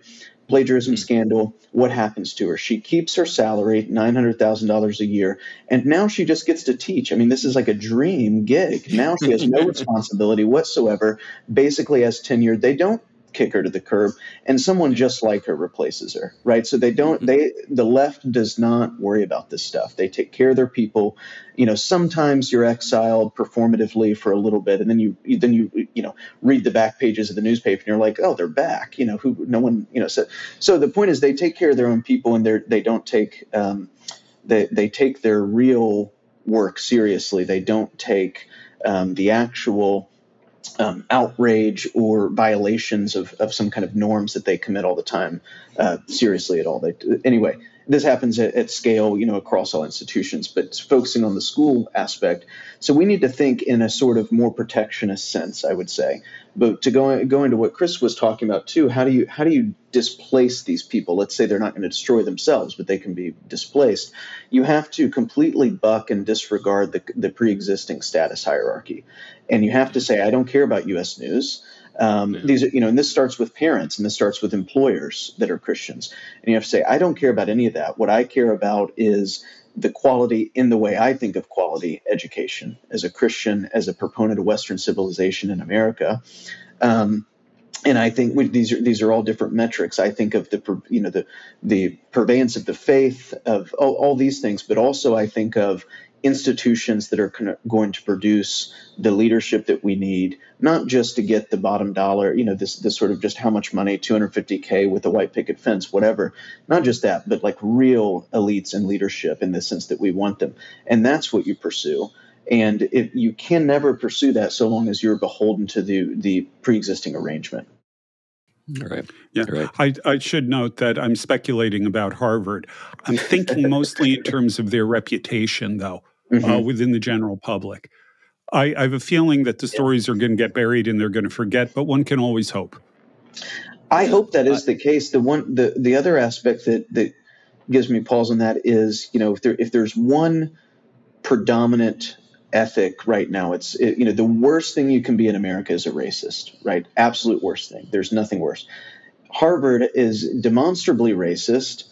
plagiarism mm-hmm. scandal. What happens to her? She keeps her salary, $900,000 a year, and now she just gets to teach. I mean, this is like a dream gig. Now she has no responsibility whatsoever, basically as tenure. They don't kick her to the curb and someone just like her replaces her right? So they don't mm-hmm. they the left does not worry about this stuff. They take care of their people. You know sometimes you're exiled performatively for a little bit and then you then you you know read the back pages of the newspaper and you're like oh they're back. You know who no one you know so so the point is they take care of their own people and they're they don't take um, they they take their real work seriously. They don't take um, the actual um, outrage or violations of, of some kind of norms that they commit all the time uh, seriously at all. They, anyway, this happens at, at, scale, you know, across all institutions, but focusing on the school aspect. So we need to think in a sort of more protectionist sense, I would say. But to go go into what Chris was talking about too, how do you how do you displace these people? Let's say they're not going to destroy themselves, but they can be displaced. You have to completely buck and disregard the the pre-existing status hierarchy, and you have to say, I don't care about U.S. news. Um, yeah. These are, you know, and this starts with parents and this starts with employers that are Christians. And you have to say, I don't care about any of that. What I care about is the quality in the way I think of quality education as a Christian, as a proponent of Western civilization in America. Um, and I think we, these are these are all different metrics. I think of the you know the the purveyance of the faith of all, all these things, but also I think of institutions that are going to produce the leadership that we need, not just to get the bottom dollar, you know, this this sort of just how much money, 250k with a white picket fence, whatever. Not just that, but like real elites and leadership in the sense that we want them, and that's what you pursue. And if you can never pursue that so long as you're beholden to the the pre-existing arrangement. All right. Yeah. All right. I, I should note that I'm speculating about Harvard. I'm thinking mostly in terms of their reputation, though mm-hmm. uh, within the general public. I, I, have a feeling that the stories are going to get buried and they're going to forget, but one can always hope. I hope that is the case. The one, the the other aspect that that gives me pause on that is, you know, if there if there's one predominant ethic right now, it's it, you know the worst thing you can be in America is a racist, right? Absolute worst thing. There's nothing worse. Harvard is demonstrably racist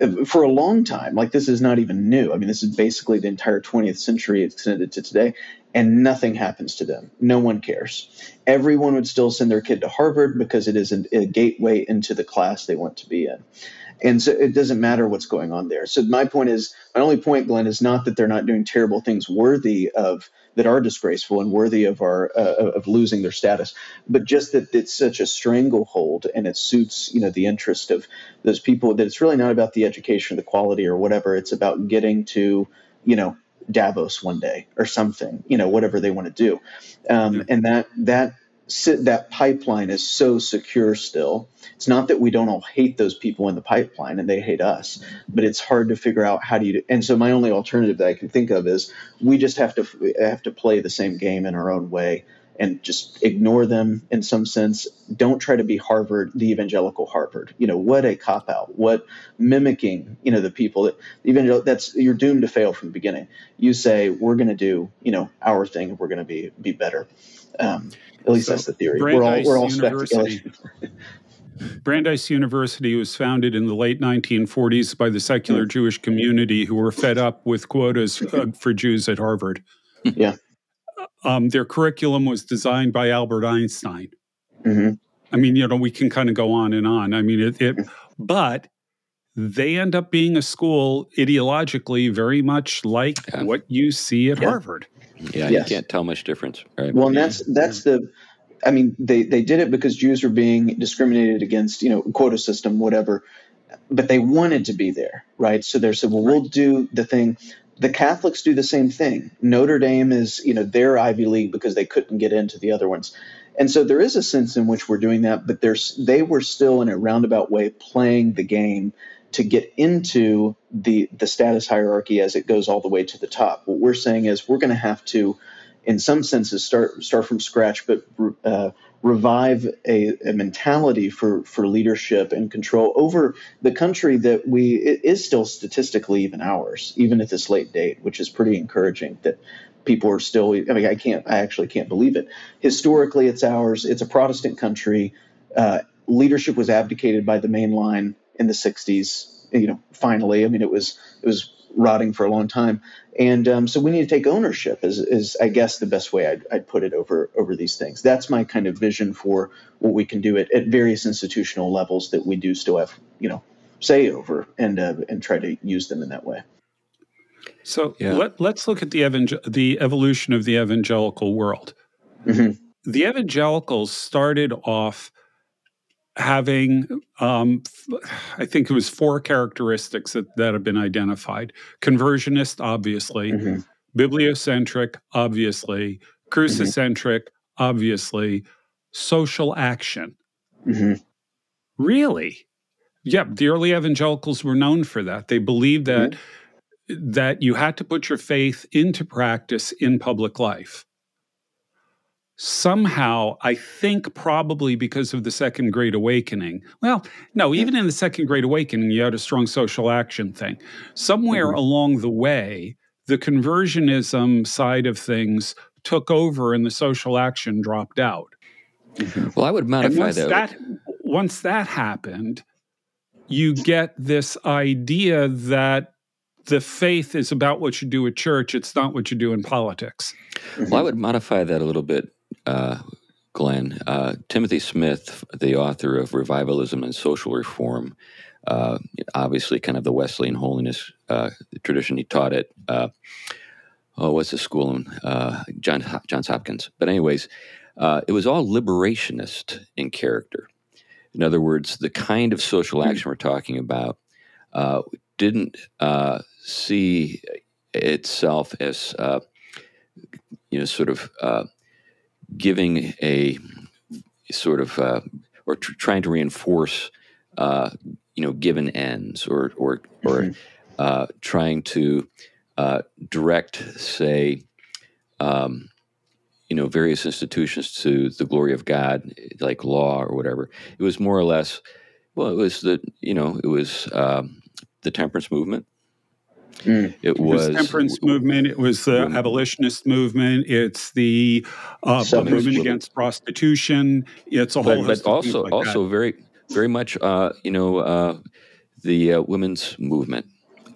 uh, for a long time. Like this is not even new. I mean, this is basically the entire 20th century extended to today, and nothing happens to them. No one cares. Everyone would still send their kid to Harvard because it is a gateway into the class they want to be in. And so it doesn't matter what's going on there. So my point is, my only point, Glenn, is not that they're not doing terrible things worthy of that are disgraceful and worthy of our uh, of losing their status, but just that it's such a stranglehold and it suits you know the interest of those people that it's really not about the education, the quality, or whatever. It's about getting to you know Davos one day or something, you know, whatever they want to do, um, and that that that pipeline is so secure still. It's not that we don't all hate those people in the pipeline and they hate us, but it's hard to figure out how do you. And so my only alternative that I can think of is we just have to have to play the same game in our own way and just ignore them in some sense. Don't try to be Harvard, the evangelical Harvard. You know what a cop out. What mimicking. You know the people that evangelical. That's you're doomed to fail from the beginning. You say we're going to do you know our thing. And we're going to be be better. Um, at least so that's the theory. Brandeis we're all, we're all University, Brandeis University was founded in the late 1940s by the secular Jewish community who were fed up with quotas uh, for Jews at Harvard. Yeah. Um, their curriculum was designed by Albert Einstein. Mm-hmm. I mean, you know, we can kind of go on and on. I mean, it, it, but they end up being a school ideologically very much like yeah. what you see at yeah. Harvard. Yeah, yes. you can't tell much difference. Right? Well, and that's that's the. I mean, they they did it because Jews were being discriminated against, you know, quota system, whatever. But they wanted to be there, right? So they said, well, right. we'll do the thing. The Catholics do the same thing. Notre Dame is, you know, their Ivy League because they couldn't get into the other ones. And so there is a sense in which we're doing that, but there's they were still in a roundabout way playing the game to get into the the status hierarchy as it goes all the way to the top. What we're saying is we're going to have to, in some senses, start start from scratch, but uh, revive a, a, mentality for for leadership and control over the country that we is still statistically even ours, even at this late date, which is pretty encouraging. That people are still. I mean, I can't. I actually can't believe it. Historically, it's ours. It's a Protestant country. Uh, leadership was abdicated by the main line in the 60s. You know, finally, I mean, it was it was rotting for a long time, and um, so we need to take ownership. Is, is I guess the best way I'd, I'd, put it over over these things. That's my kind of vision for what we can do at, at various institutional levels that we do still have, you know, say over and uh, and try to use them in that way. So yeah. let, let's look at the evangel- the evolution of the evangelical world. Mm-hmm. The evangelicals started off having, um, I think it was four characteristics that, that have been identified conversionist, obviously, mm-hmm. bibliocentric, obviously, crucicentric, mm-hmm. obviously, social action. Mm-hmm. Really? Yeah, the early evangelicals were known for that. They believed that mm-hmm. that you had to put your faith into practice in public life. Somehow, I think probably because of the Second Great Awakening. Well, no, even in the Second Great Awakening, you had a strong social action thing. Somewhere mm-hmm. along the way, the conversionism side of things took over and the social action dropped out. Mm-hmm. Well, I would modify that. that. Once that happened, you get this idea that the faith is about what you do at church, it's not what you do in politics. Well, I would modify that a little bit, uh, Glenn. Uh, Timothy Smith, the author of Revivalism and Social Reform, uh, obviously kind of the Wesleyan holiness uh, tradition, he taught it. Uh, oh, what's the school in uh, John, Johns Hopkins? But, anyways, it was all liberationist in character. In other words, the kind of social hmm. action we're talking about uh, didn't uh, see itself as, uh, you know, sort of uh, giving a sort of uh, or tr- trying to reinforce, uh, you know, given ends or or or mm-hmm. trying to direct, say. Um, you know various institutions to the glory of God, like law or whatever. It was more or less, well, it was the you know it was um, the temperance movement. Mm. It, was, it was temperance w- movement. It was the women. abolitionist movement. It's the uh, movement against prostitution. It's a whole. But, but also, like also that. very, very much, uh, you know, uh, the uh, women's movement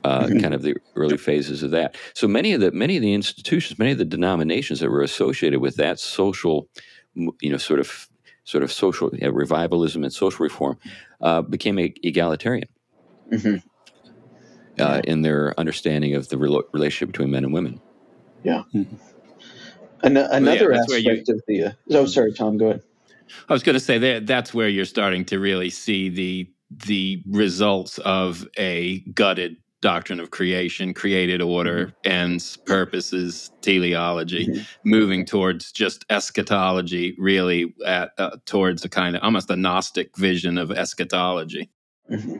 uh, mm-hmm. kind of the early phases of that. So many of the many of the institutions, many of the denominations that were associated with that social, you know, sort of sort of social you revivalism and social reform uh, became egalitarian mm-hmm. Uh, in their understanding of the re- relationship between men and women. Yeah. Mm-hmm. An- another well, yeah, aspect you, of the. Uh, oh, sorry, Tom. Go ahead. I was going to say that that's where you're starting to really see the the results of a gutted doctrine of creation, created order, mm-hmm. ends, purposes, teleology, mm-hmm. moving towards just eschatology, really at, uh, towards a kind of almost a Gnostic vision of eschatology. Mm-hmm.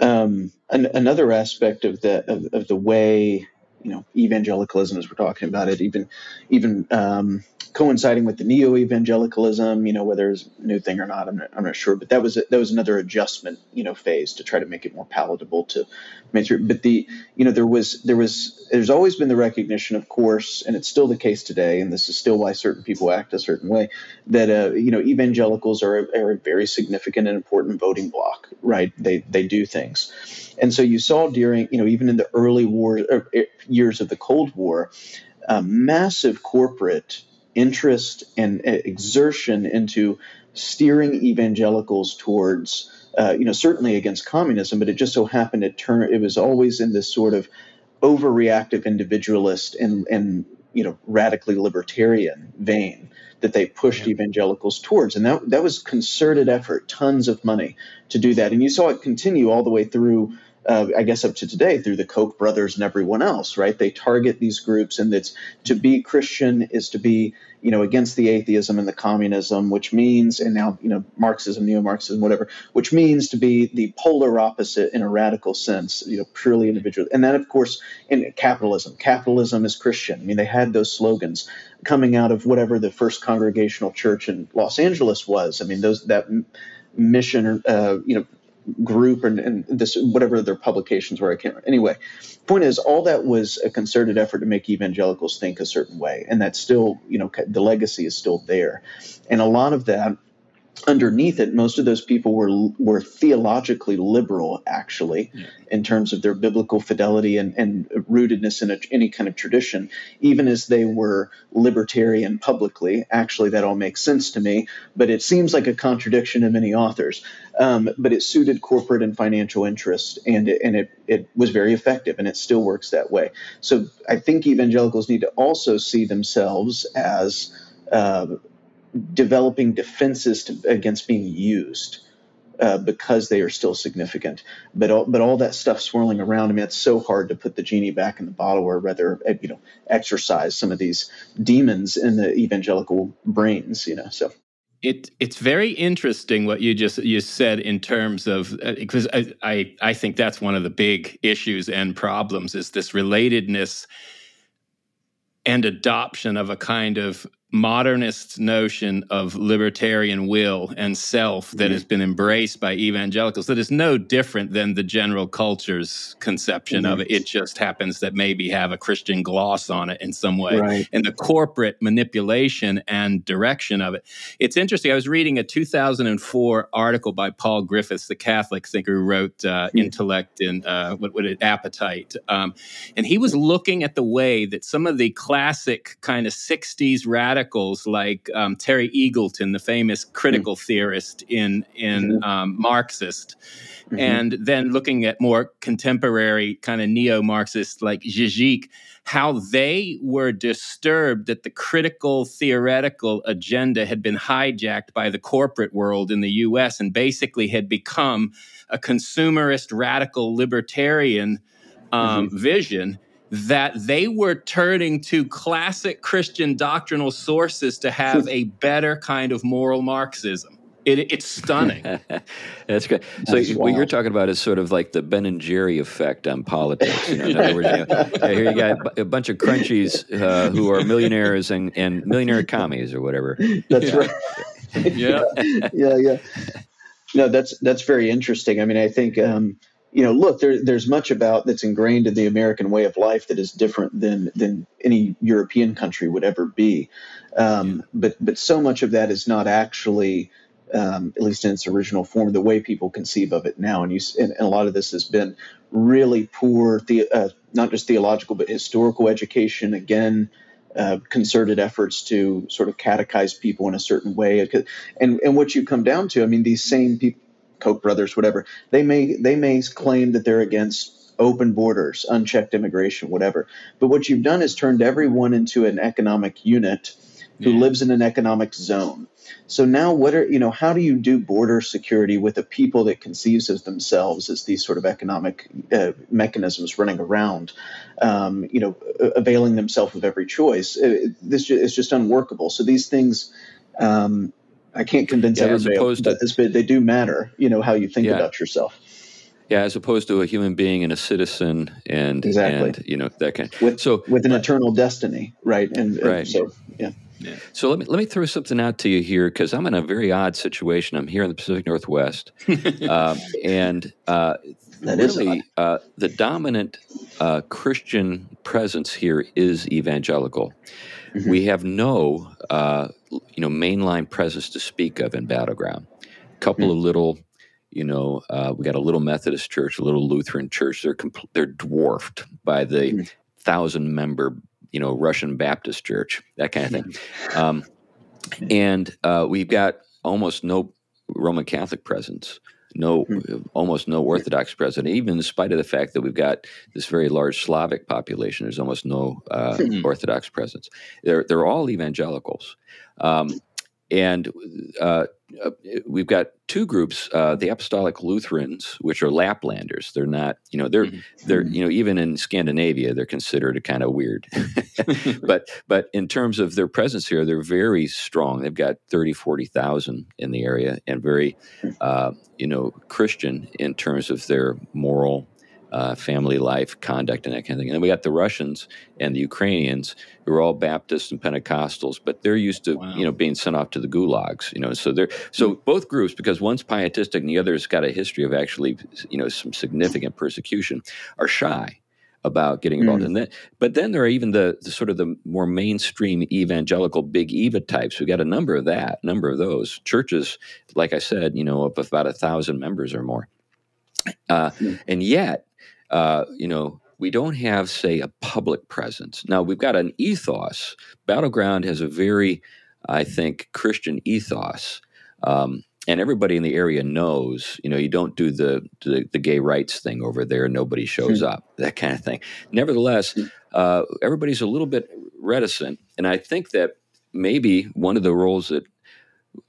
Um, an, another aspect of the of, of, the way you know evangelicalism, as we're talking about it, even even um, coinciding with the neo evangelicalism, you know, whether it's a new thing or not, I'm not, I'm not sure. But that was a, that was another adjustment, you know, phase to try to make it more palatable to make sure. But the you know there was there was there's always been the recognition, of course, and it's still the case today, and this is still why certain people act a certain way. That uh, you know evangelicals are a, are a very significant and important voting bloc, right? They they do things, and so you saw during you know even in the early war er, er, years of the Cold War. a massive corporate interest and exertion into steering evangelicals towards, uh, you know, certainly against communism, but it just so happened it turned, it was always in this sort of overreactive individualist and, and you know, radically libertarian vein that they pushed yeah. evangelicals towards. And that, that was concerted effort, tons of money to do that. And you saw it continue all the way through uh, I guess up to today through the Koch brothers and everyone else, right? They target these groups, and it's to be Christian is to be, you know, against the atheism and the communism, which means, and now, you know, Marxism, neo-Marxism, whatever, which means to be the polar opposite in a radical sense, you know, purely individual. And then, of course, in capitalism, capitalism is Christian. I mean, they had those slogans coming out of whatever the first congregational church in Los Angeles was. I mean, those that mission, uh, you know group and, and this whatever their publications were. I can't remember. Anyway, point is, all that was a concerted effort to make evangelicals think a certain way, and that's still, you know, the legacy is still there, and a lot of that underneath it, most of those people were were theologically liberal, actually, yeah. in terms of their biblical fidelity and, and rootedness in a, any kind of tradition. Even as they were libertarian publicly, actually, that all makes sense to me. But it seems like a contradiction to many authors. Um, but it suited corporate and financial interests, and it, and it it was very effective, and it still works that way. So I think evangelicals need to also see themselves as uh, developing defenses to, against being used uh, because they are still significant. But all, but all that stuff swirling around. I mean, it's so hard to put the genie back in the bottle, or rather, uh, you know, exercise some of these demons in the evangelical brains. You know, so. it it's very interesting what you just you said in terms of because uh, I, I I think that's one of the big issues and problems is this relatedness and adoption of a kind of modernist notion of libertarian will and self that mm-hmm. has been embraced by evangelicals that is no different than the general culture's conception mm-hmm. of it. It just happens that maybe have a Christian gloss on it in some way. Right. And the corporate manipulation and direction of it. It's interesting. I was reading a 2004 article by Paul Griffiths, the Catholic thinker who wrote uh, mm-hmm. Intellect and uh, what, what it, Appetite. Um, and he was looking at the way that some of the classic kind of 60s radical radicals like um, Terry Eagleton, the famous critical mm-hmm. theorist in in mm-hmm. um, Marxist, mm-hmm. and then looking at more contemporary kind of neo-Marxist like Zizek, how they were disturbed that the critical theoretical agenda had been hijacked by the corporate world in the U.S. and basically had become a consumerist radical libertarian um, mm-hmm. vision that they were turning to classic Christian doctrinal sources to have a better kind of moral Marxism. It, it's stunning. That's good. So That's what you're talking about is sort of like the Ben and Jerry effect on politics. You know, in other words, you know, here you got a bunch of crunchies uh, who are millionaires and, and millionaire commies or whatever. That's yeah. right. yeah, yeah, yeah. No, that's that's very interesting. I mean, I think um, you know, look, there, there's much about that's ingrained in the American way of life that is different than than any European country would ever be. Um, but but so much of that is not actually, um, at least in its original form, the way people conceive of it now. And you and, and a lot of this has been really poor, the, uh, not just theological but historical education. Again. Uh, concerted efforts to sort of catechize people in a certain way, and and what you come down to, I mean, these same people, Koch brothers, whatever, they may they may claim that they're against open borders, unchecked immigration, whatever. But what you've done is turned everyone into an economic unit who yeah. lives in an economic zone. So now, what are you know? How do you do border security with a people that conceives of themselves as these sort of economic uh, mechanisms running around, um, you know, availing themselves of every choice? It, this is just unworkable. So these things. Um, I can't convince yeah, everybody about to, this, but they do matter. You know how you think yeah. about yourself. Yeah, as opposed to a human being and a citizen, and exactly, and, you know that kind. With, so with an eternal destiny, right? And, and right. so yeah. Yeah. So let me let me throw something out to you here because I'm in a very odd situation. I'm here in the Pacific Northwest, uh, and uh, really uh, the dominant uh, Christian presence here is evangelical. Mm-hmm. We have no, uh, you know, mainline presence to speak of in Battleground. A couple mm-hmm. of little, you know, uh, we got a little Methodist church, a little Lutheran church. They're compl- they're dwarfed by the mm-hmm. thousand member, you know, Russian Baptist church, that kind of thing. Um, and uh, we've got almost no Roman Catholic presence no mm-hmm. almost no Orthodox president, even in spite of the fact that we've got this very large Slavic population. There's almost no uh, mm-hmm. Orthodox presence. They're they're all evangelicals, um, and uh, we've got two groups: uh, the Apostolic Lutherans, which are Laplanders. They're not, you know, they're mm-hmm. they're you know even in Scandinavia they're considered a kind of weird, but but in terms of their presence here, they're very strong. They've got 30, 40,000 in the area, and very uh, you know Christian in terms of their moral uh, family life, conduct, and that kind of thing. And then we got the Russians and the Ukrainians who are all Baptists and Pentecostals, but they're used to wow. you know being sent off to the gulags. You know, so they're so mm both groups because one's pietistic and the other's got a history of actually you know some significant persecution are shy about getting involved mm. in that. But then there are even the, the, sort of the more mainstream evangelical big Eva types. We've got a number of that, number of those churches. Like I said, you know, of about a thousand members or more. Uh, mm. And yet, uh, you know, we don't have, say, a public presence. Now, we've got an ethos. Battleground has a very, I think, Christian ethos. Um, and everybody in the area knows, you know, you don't do the the, the gay rights thing over there. Nobody shows mm-hmm. up, that kind of thing. Nevertheless, hmm. uh, everybody's a little bit reticent, and I think that maybe one of the roles that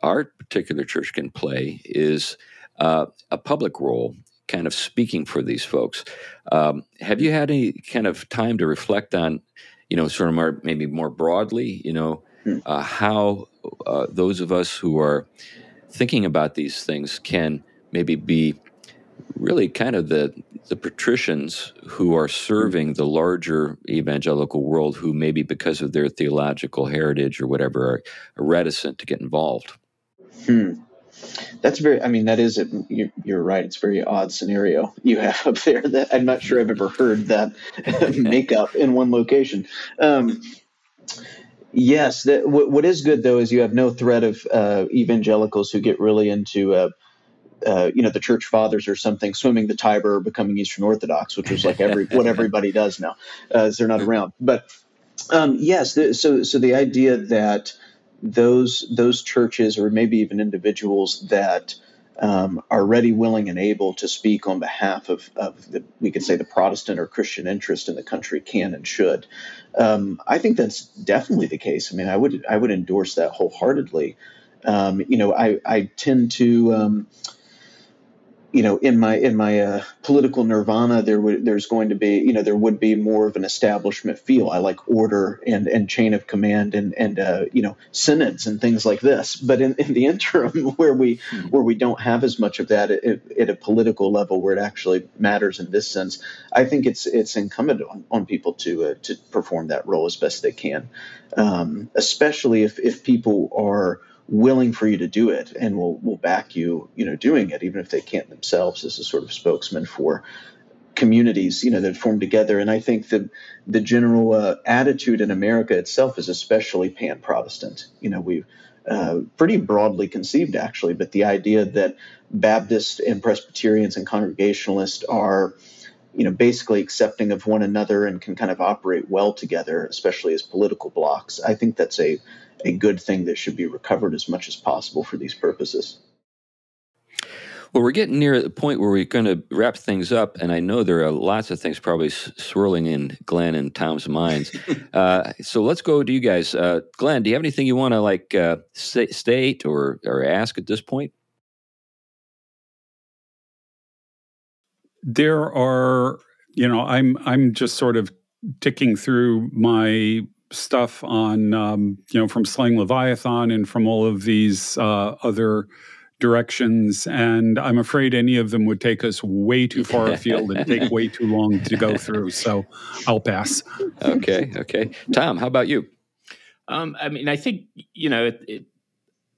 our particular church can play is uh, a public role kind of speaking for these folks. Um, have you had any kind of time to reflect on, you know, sort of more maybe more broadly, you know, hmm. uh, how uh, those of us who are thinking about these things can maybe be really kind of the the patricians who are serving the larger evangelical world who maybe because of their theological heritage or whatever are, are reticent to get involved hmm. That's very i mean that is you're, you're right it's a very odd scenario you have up there that i'm not sure i've ever heard that makeup in one location um, Yes, that, what, what is good though is you have no threat of uh, evangelicals who get really into uh, uh, you know the church fathers or something swimming the Tiber or becoming Eastern Orthodox, which is like every what everybody does now, uh, as they're not around. But um, yes, the, so so the idea that those those churches or maybe even individuals that um, are ready, willing, and able to speak on behalf of, of the, we could say the Protestant or Christian interest in the country can and should. Um, I think that's definitely the case. I mean, I would I would endorse that wholeheartedly. Um, you know, I I tend to um, you know, in my in my uh, political nirvana, there would there's going to be you know there would be more of an establishment feel. I like order and and chain of command and and uh, you know synods and things like this. But in, in the interim, where we mm-hmm. where we don't have as much of that at, at, a political level, where it actually matters in this sense, I think it's it's incumbent on, on people to uh, to perform that role as best they can, um, especially if if people are willing for you to do it and will will back you, you know, doing it, even if they can't themselves as a sort of spokesman for communities, you know, that form together. And I think the the general uh, attitude in America itself is especially pan Protestant. You know, we've uh, pretty broadly conceived actually, but the idea that Baptists and Presbyterians and Congregationalists are you know basically accepting of one another and can kind of operate well together especially as political blocks i think that's a a good thing that should be recovered as much as possible for these purposes. Well, we're getting near the point where we're going to wrap things up, and I know there are lots of things probably swirling in Glenn and Tom's minds. uh, so let's go to you guys. Uh, Glenn, do you have anything you want to like uh, state or or ask at this point? There are, you know, I'm I'm just sort of ticking through my stuff on um, you know from slaying leviathan and from all of these uh, other directions and i'm afraid any of them would take us way too far afield and take way too long to go through so i'll pass. Okay okay. Tom how about you? Um, i mean i think you know it, it,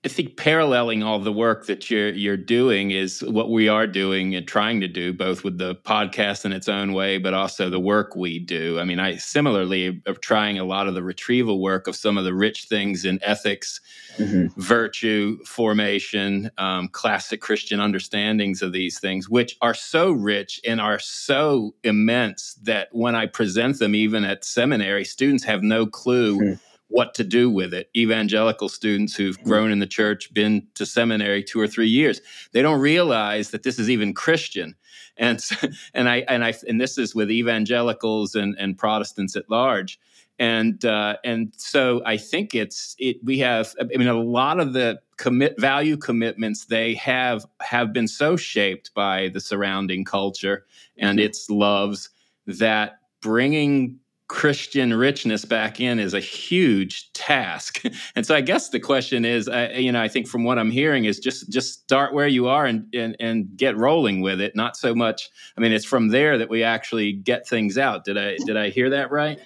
I think paralleling all the work that you're you're doing is what we are doing and trying to do, both with the podcast in its own way, but also the work we do. I mean, I similarly am trying a lot of the retrieval work of some of the rich things in ethics, mm-hmm. virtue formation, um, classic Christian understandings of these things, which are so rich and are so immense that when I present them, even at seminary, students have no clue. Mm-hmm what to do with it. Evangelical students who've hmm. grown in the church, been to seminary two or three years, they don't realize that this is even Christian. And and I and I and this is with evangelicals and and Protestants at large. And uh, and so I think it's it. We have I mean a lot of the commit value commitments they have have been so shaped by the surrounding culture and hmm. its loves that bringing Christian richness back in is a huge task. And so I guess the question is, uh, you know, I think from what I'm hearing is just just start where you are and, and and get rolling with it. Not so much. I mean, it's from there that we actually get things out. Did I did I hear that right?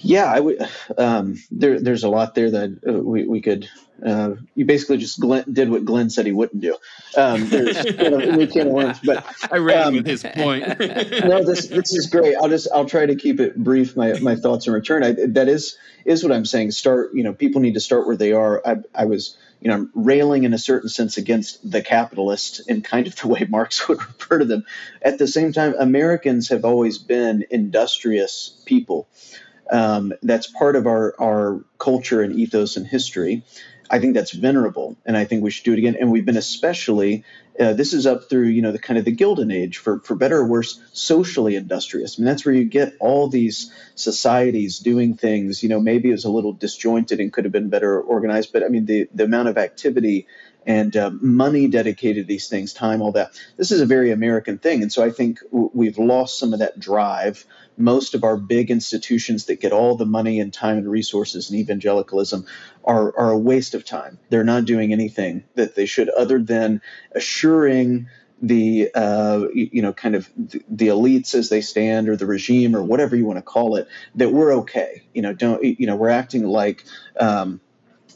Yeah, I would. Um, there, there's a lot there that uh, we, we could. Uh, you basically just Glenn, did what Glenn said he wouldn't do. Um, there's you know, we can't learn, but I read um, his point. no, this this is great. I'll just I'll try to keep it brief. My my thoughts in return. I, that is is what I'm saying. Start. You know, people need to start where they are. I I was you know railing in a certain sense against the capitalist in kind of the way Marx would refer to them. At the same time, Americans have always been industrious people. Um, that's part of our, our culture and ethos and history. I think that's venerable, and I think we should do it again. And we've been especially uh, this is up through you know the kind of the Gilded Age, for for better or worse, socially industrious. I mean that's where you get all these societies doing things. You know maybe it was a little disjointed and could have been better organized, but I mean the the amount of activity and uh, money dedicated to these things, time, all that. This is a very American thing, and so I think w- we've lost some of that drive most of our big institutions that get all the money and time and resources in evangelicalism are, are a waste of time. They're not doing anything that they should, other than assuring the uh, you know kind of the, elites as they stand or the regime or whatever you want to call it that we're okay. You know don't you know we're acting like um,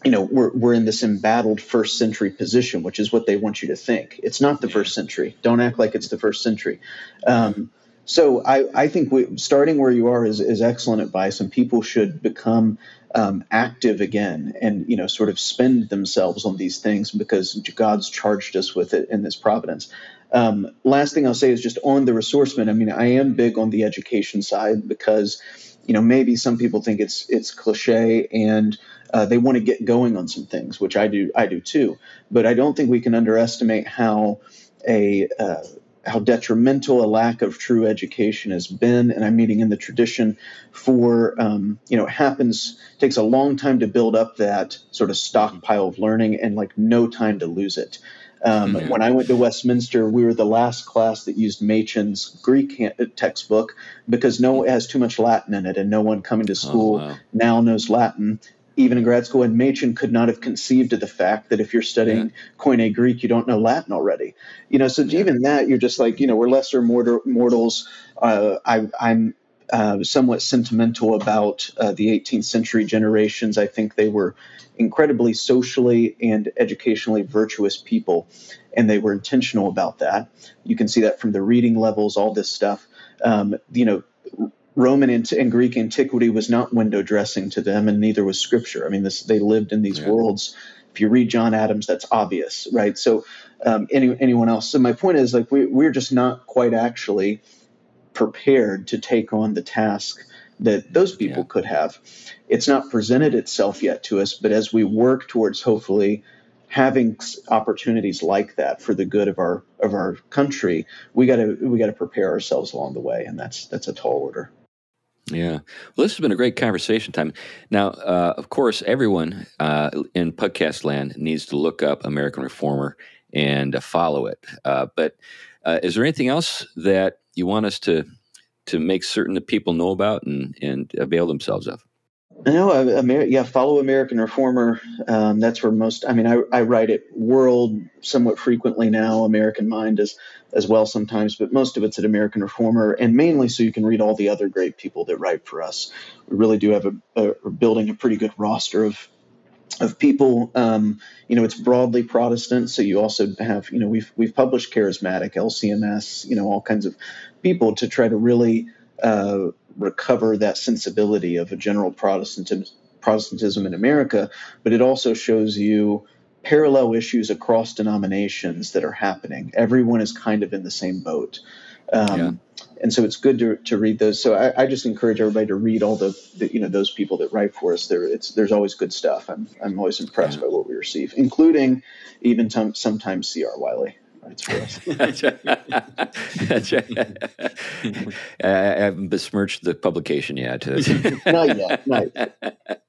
you know we're, we're in this embattled first century position which is what they want you to think. It's not the first century. Don't act like it's the first century. Um, so I, I think we, starting where you are is, is excellent advice and people should become um, active again and you know sort of spend themselves on these things because god's charged us with it in this providence um, last thing i'll say is just on the ressourcement i mean i am big on the education side because you know maybe some people think it's it's cliche and uh, they want to get going on some things, which I do. I do too. But I don't think we can underestimate how a uh, how detrimental a lack of true education has been. And I'm meeting in the tradition for um, you know it happens takes a long time to build up that sort of stockpile of learning and like no time to lose it. Um, yeah. When I went to Westminster, we were the last class that used Machen's Greek textbook because no, it has too much Latin in it, and no one coming to oh, school oh, wow. now knows Latin even in grad school, and Machen could not have conceived of the fact that if you're studying yeah. Koine Greek, you don't know Latin already. You know, so yeah. even that, you're just like, you know, we're lesser mortals. Uh, I, am uh, somewhat sentimental about uh, the 18th century generations. I think they were incredibly socially and educationally virtuous people, and they were intentional about that. You can see that from the reading levels, all this stuff. Um, you know, Roman and, Greek antiquity was not window dressing to them, and neither was Scripture. I mean, this, they lived in these yeah. worlds. If you read John Adams, that's obvious, right? So, um, any, anyone else? So, my point is, like, we, we're just not quite actually prepared to take on the task that those people yeah. could have. It's not presented itself yet to us, but as we work towards hopefully having opportunities like that for the good of our of our country, we got to we got to prepare ourselves along the way, and that's that's a tall order. Yeah. Well, this has been a great conversation time. Now, uh, of course, everyone uh, in podcast land needs to look up American Reformer and uh, follow it. Uh, but uh, is there anything else that you want us to to make certain that people know about and, and avail themselves of? No, Amer- yeah, follow American Reformer. Um, that's where most. I mean, I, I write it World somewhat frequently now. American Mind as as well sometimes, but most of it's at American Reformer, and mainly so you can read all the other great people that write for us. We really do have a, a building a pretty good roster of of people. Um, you know, it's broadly Protestant, so you also have you know we've we've published charismatic, LCMS, you know, all kinds of people to try to really uh, recover that sensibility of a general Protestantism, Protestantism in America, but it also shows you parallel issues across denominations that are happening. Everyone is kind of in the same boat. Um, yeah. And so it's good to, to read those. So I, I just encourage everybody to read all the, the, you know those people that write for us. There, it's there's always good stuff. I'm I'm always impressed yeah. by what we receive, including even t- sometimes C.R. Wiley writes for us. That's right. That's right. I haven't besmirched the publication yet. not yet. Not yet.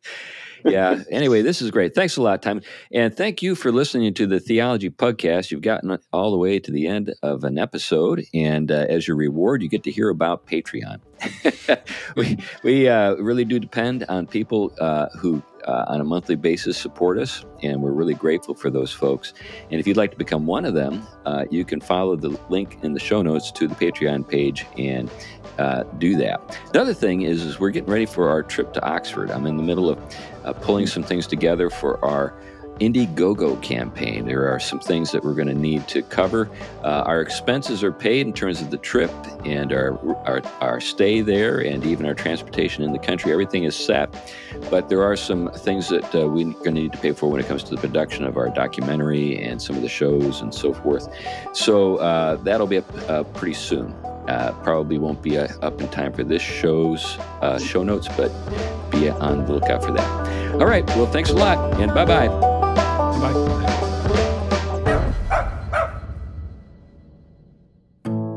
Yeah. Anyway, this is great. Thanks a lot, Tom. And thank you for listening to the Theology Pugcast. You've gotten all the way to the end of an episode. And uh, as your reward, you get to hear about Patreon. we we uh, really do depend on people uh, who uh, on a monthly basis support us, and we're really grateful for those folks. And if you'd like to become one of them, uh, you can follow the link in the show notes to the Patreon page and uh, do that. The other thing is, is we're getting ready for our trip to Oxford. I'm in the middle of uh, pulling some things together for our Indiegogo campaign. There are some things that we're going to need to cover. Uh, our expenses are paid in terms of the trip and our, our, our stay there and even our transportation in the country. Everything is set. But there are some things that uh, we're going to need to pay for when it comes to the production of our documentary and some of the shows and so forth. So uh, that'll be up uh, pretty soon. Uh, probably won't be uh, up in time for this show's show notes, but be on the lookout for that. All right. Well, thanks a lot and bye bye. Bye.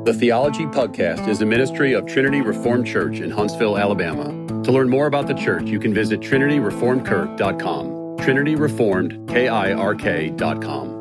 The Theology Pugcast is a ministry of Trinity Reformed Church in Huntsville, Alabama. To learn more about the church, you can visit trinityreformedkirk.com. trinityreformedkirk.com.